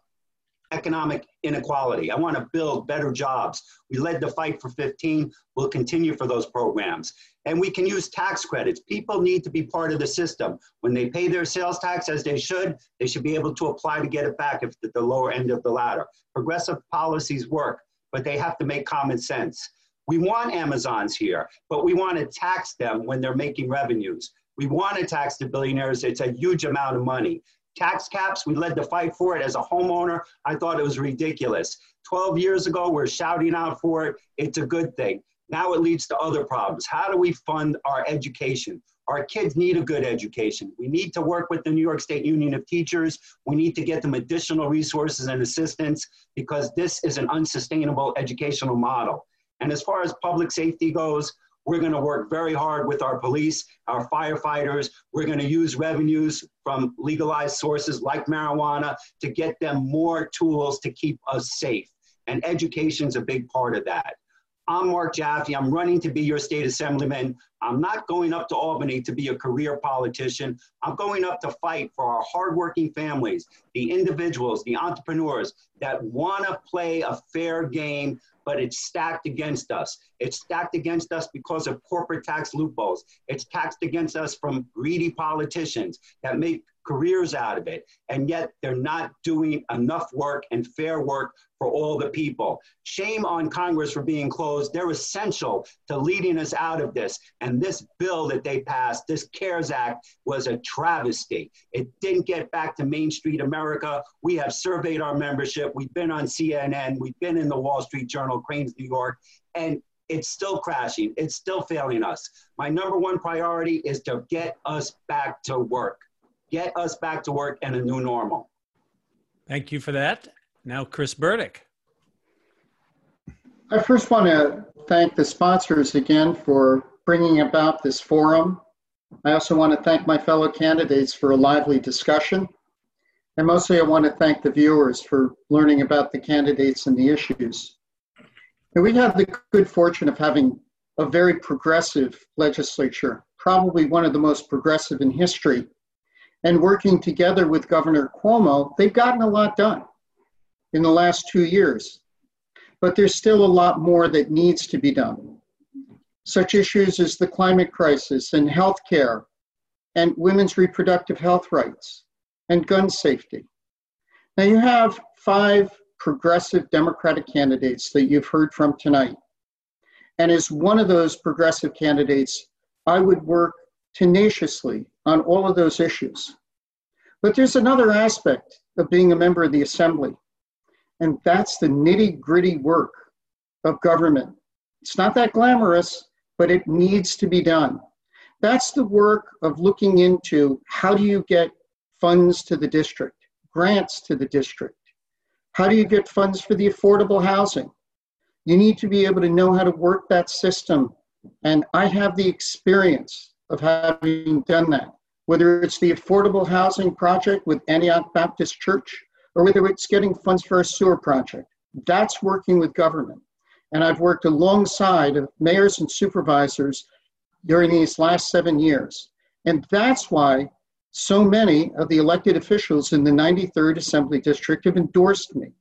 economic inequality. I want to build better jobs. We led the fight for 15. We'll continue for those programs. And we can use tax credits. People need to be part of the system. When they pay their sales tax as they should, they should be able to apply to get it back if at the lower end of the ladder. Progressive policies work, but they have to make common sense. We want Amazons here, but we want to tax them when they're making revenues. We want to tax the billionaires. It's a huge amount of money tax caps. We led the fight for it as a homeowner. I thought it was ridiculous. 12 years ago, we're shouting out for it. It's a good thing. Now it leads to other problems. How do we fund our education? Our kids need a good education. We need to work with the New York State Union of Teachers. We need to get them additional resources and assistance because this is an unsustainable educational model. And as far as public safety goes, we're going to work very hard with our police, our firefighters. We're going to use revenues from legalized sources like marijuana to get them more tools to keep us safe. And education is a big part of that. I'm Mark Jaffe. I'm running to be your state assemblyman. I'm not going up to Albany to be a career politician. I'm going up to fight for our hardworking families, the individuals, the entrepreneurs that want to play a fair game, but it's stacked against us. It's stacked against us because of corporate tax loopholes. It's taxed against us from greedy politicians that make careers out of it, and yet they're not doing enough work and fair work for all the people. Shame on Congress for being closed. They're essential to leading us out of this. And this bill that they passed, this CARES Act, was a travesty. It didn't get back to Main Street America. We have surveyed our membership. We've been on CNN. We've been in the Wall Street Journal, Crain's New York. And it's still crashing. It's still failing us. My number one priority is to get us back to work get us back to work and a new normal. Thank you for that. Now, Chris Burdick. I first want to thank the sponsors again for bringing about this forum. I also want to thank my fellow candidates for a lively discussion. And mostly, I want to thank the viewers for learning about the candidates and the issues. And we have the good fortune of having a very progressive legislature, probably one of the most progressive in history and working together with Governor Cuomo, they've gotten a lot done in the last two years. But there's still a lot more that needs to be done. Such issues as the climate crisis and health care and women's reproductive health rights and gun safety. Now, you have five progressive Democratic candidates that you've heard from tonight. And as one of those progressive candidates, I would work tenaciously on all of those issues. But there's another aspect of being a member of the assembly, and that's the nitty gritty work of government. It's not that glamorous, but it needs to be done. That's the work of looking into how do you get funds to the district, grants to the district? How do you get funds for the affordable housing? You need to be able to know how to work that system. And I have the experience of having done that, whether it's the affordable housing project with Antioch Baptist Church or whether it's getting funds for a sewer project. That's working with government. And I've worked alongside of mayors and supervisors during these last seven years. And that's why so many of the elected officials in the 93rd Assembly District have endorsed me.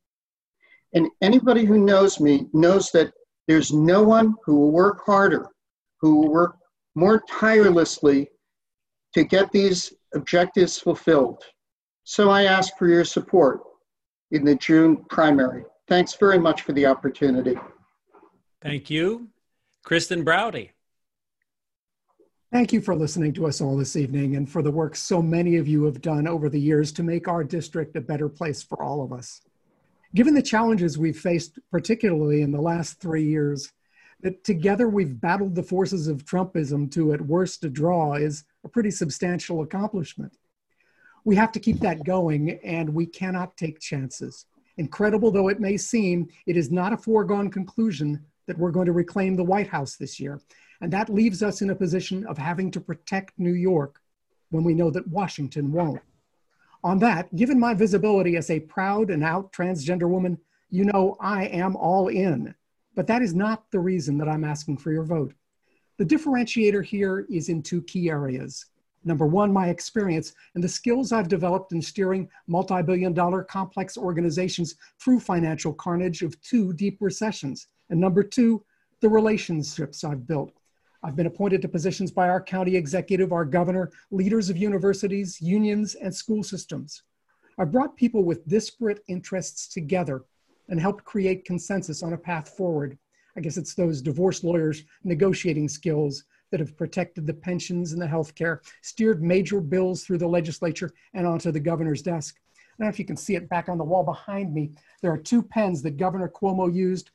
And anybody who knows me knows that there's no one who will work harder, who will work more tirelessly to get these objectives fulfilled. So I ask for your support in the June primary. Thanks very much for the opportunity. Thank you. Kristen Browde. Thank you for listening to us all this evening and for the work so many of you have done over the years to make our district a better place for all of us. Given the challenges we've faced, particularly in the last three years, that together we've battled the forces of Trumpism to at worst a draw is a pretty substantial accomplishment. We have to keep that going, and we cannot take chances. Incredible though it may seem, it is not a foregone conclusion that we're going to reclaim the White House this year. And that leaves us in a position of having to protect New York when we know that Washington won't. On that, given my visibility as a proud and out transgender woman, you know I am all in. But that is not the reason that I'm asking for your vote. The differentiator here is in two key areas. Number one, my experience and the skills I've developed in steering multi billion dollar complex organizations through financial carnage of two deep recessions. And number two, the relationships I've built. I've been appointed to positions by our county executive, our governor, leaders of universities, unions, and school systems. I've brought people with disparate interests together and helped create consensus on a path forward. I guess it's those divorce lawyers' negotiating skills that have protected the pensions and the health care, steered major bills through the legislature and onto the governor's desk. I don't know if you can see it back on the wall behind me. There are two pens that Governor Cuomo used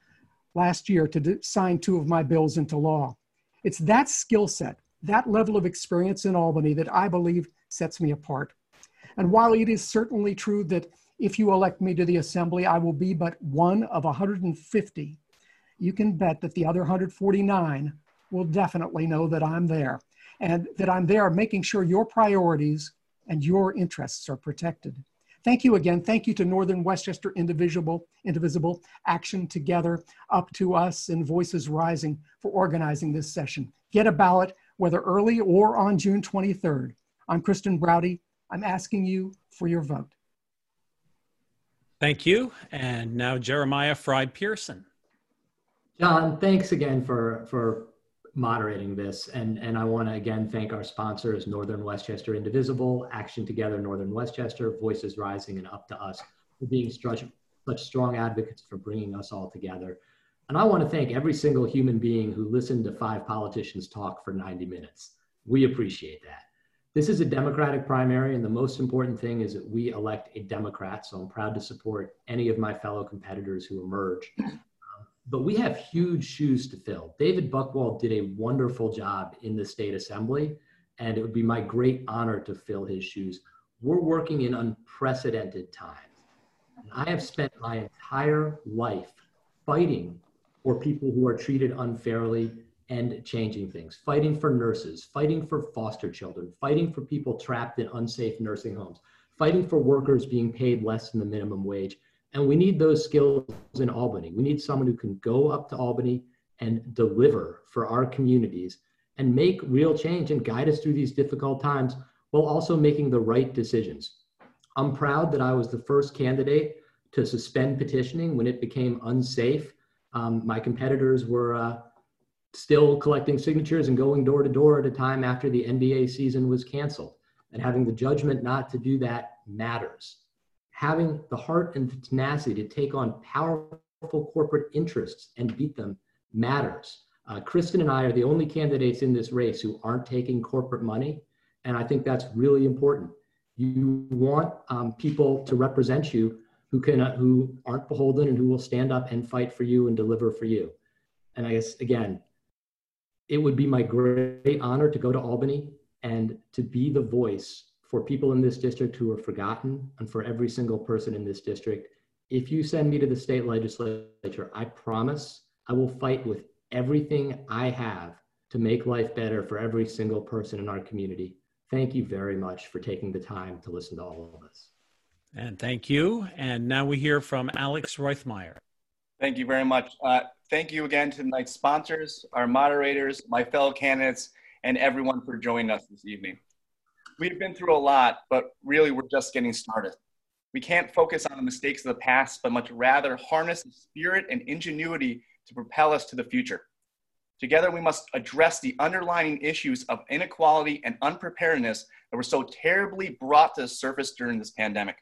last year to sign two of my bills into law. It's that skill set, that level of experience in Albany that I believe sets me apart. And while it is certainly true that if you elect me to the assembly, I will be but one of 150, you can bet that the other 149 will definitely know that I'm there and that I'm there making sure your priorities and your interests are protected. Thank you again. Thank you to Northern Westchester Indivisible, Indivisible, Action Together, Up to Us, and Voices Rising for organizing this session. Get a ballot, whether early or on June 23rd. I'm Kristen Browde. I'm asking you for your vote. Thank you. And now Jeremiah Frei-Pearson. John, thanks again for, for moderating this. And, and I want to again thank our sponsors, Northern Westchester Indivisible, Action Together Northern Westchester, Voices Rising, and Up to Us for being such, such strong advocates for bringing us all together. And I want to thank every single human being who listened to five politicians talk for 90 minutes. We appreciate that. This is a Democratic primary, and the most important thing is that we elect a Democrat. So I'm proud to support any of my fellow competitors who emerge but we have huge shoes to fill. David Buchwald did a wonderful job in the state assembly, and it would be my great honor to fill his shoes. We're working in unprecedented times. And I have spent my entire life fighting for people who are treated unfairly and changing things, fighting for nurses, fighting for foster children, fighting for people trapped in unsafe nursing homes, fighting for workers being paid less than the minimum wage and we need those skills in Albany. We need someone who can go up to Albany and deliver for our communities and make real change and guide us through these difficult times while also making the right decisions. I'm proud that I was the first candidate to suspend petitioning when it became unsafe. Um, my competitors were uh, still collecting signatures and going door to door at a time after the NBA season was canceled. And having the judgment not to do that matters having the heart and the tenacity to take on powerful corporate interests and beat them matters. Uh, Kristen and I are the only candidates in this race who aren't taking corporate money, and I think that's really important. You want um, people to represent you who can uh, who aren't beholden and who will stand up and fight for you and deliver for you. And I guess again, it would be my great honor to go to Albany and to be the voice for people in this district who are forgotten and for every single person in this district. If you send me to the state legislature, I promise I will fight with everything I have to make life better for every single person in our community. Thank you very much for taking the time to listen to all of us. And thank you. And now we hear from Alex Roithmayr. Thank you very much. Uh, thank you again to tonight's sponsors, our moderators, my fellow candidates, and everyone for joining us this evening. We've been through a lot, but really we're just getting started. We can't focus on the mistakes of the past, but much rather harness the spirit and ingenuity to propel us to the future. Together, we must address the underlying issues of inequality and unpreparedness that were so terribly brought to the surface during this pandemic.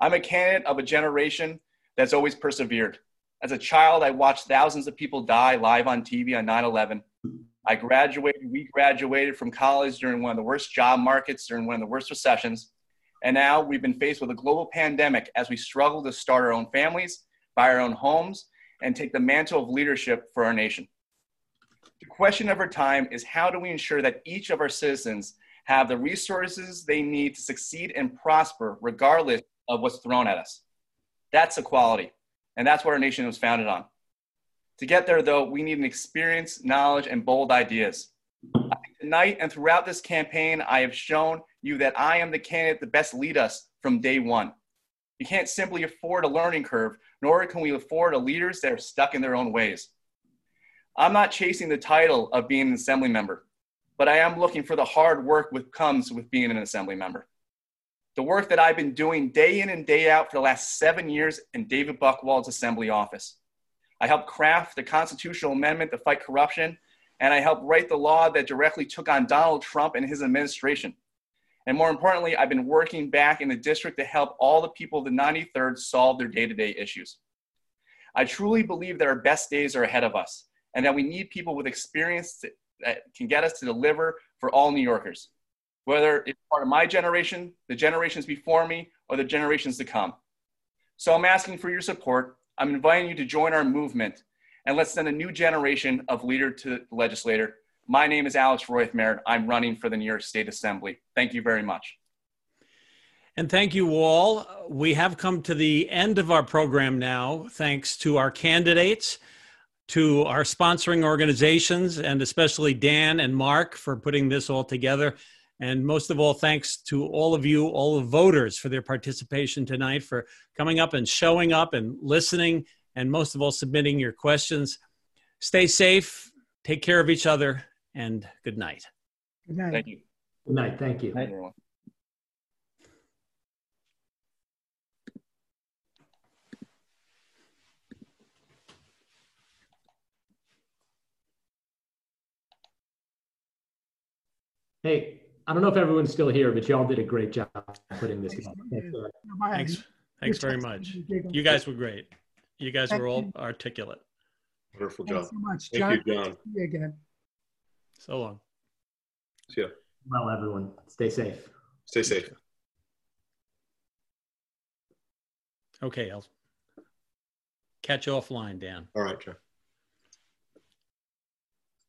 I'm a candidate of a generation that's always persevered. As a child, I watched thousands of people die live on TV on 9 11. I graduated, we graduated from college during one of the worst job markets, during one of the worst recessions. And now we've been faced with a global pandemic as we struggle to start our own families, buy our own homes, and take the mantle of leadership for our nation. The question of our time is how do we ensure that each of our citizens have the resources they need to succeed and prosper regardless of what's thrown at us? That's equality. And that's what our nation was founded on. To get there, though, we need an experience, knowledge, and bold ideas. Tonight and throughout this campaign, I have shown you that I am the candidate that best lead us from day one. We can't simply afford a learning curve, nor can we afford a leaders that are stuck in their own ways. I'm not chasing the title of being an assembly member, but I am looking for the hard work that comes with being an assembly member. The work that I've been doing day in and day out for the last seven years in David Buchwald's assembly office. I helped craft the constitutional amendment to fight corruption, and I helped write the law that directly took on Donald Trump and his administration. And more importantly, I've been working back in the district to help all the people of the 93rd solve their day to day issues. I truly believe that our best days are ahead of us and that we need people with experience that can get us to deliver for all New Yorkers. Whether it's part of my generation, the generations before me, or the generations to come. So I'm asking for your support. I'm inviting you to join our movement and let's send a new generation of leader to legislator. My name is Alex Roithmayr. I'm running for the New York State Assembly. Thank you very much. And thank you all. We have come to the end of our program now, thanks to our candidates, to our sponsoring organizations, and especially Dan and Mark for putting this all together. And most of all, thanks to all of you, all the voters, for their participation tonight, for coming up and showing up and listening, and most of all, submitting your questions. Stay safe, take care of each other, and good night. Good night. Thank you. Good night. Thank you. everyone. Hey, I don't know if everyone's still here, but y'all did a great job putting this together. Thanks, Thanks. Thanks very much. You guys were great. You guys were all articulate. Wonderful Thanks job. so much. Thank John, you, John. see you again. So long. See ya. Well, everyone, stay safe. Stay safe. Okay, I'll catch you offline, Dan. All right, John.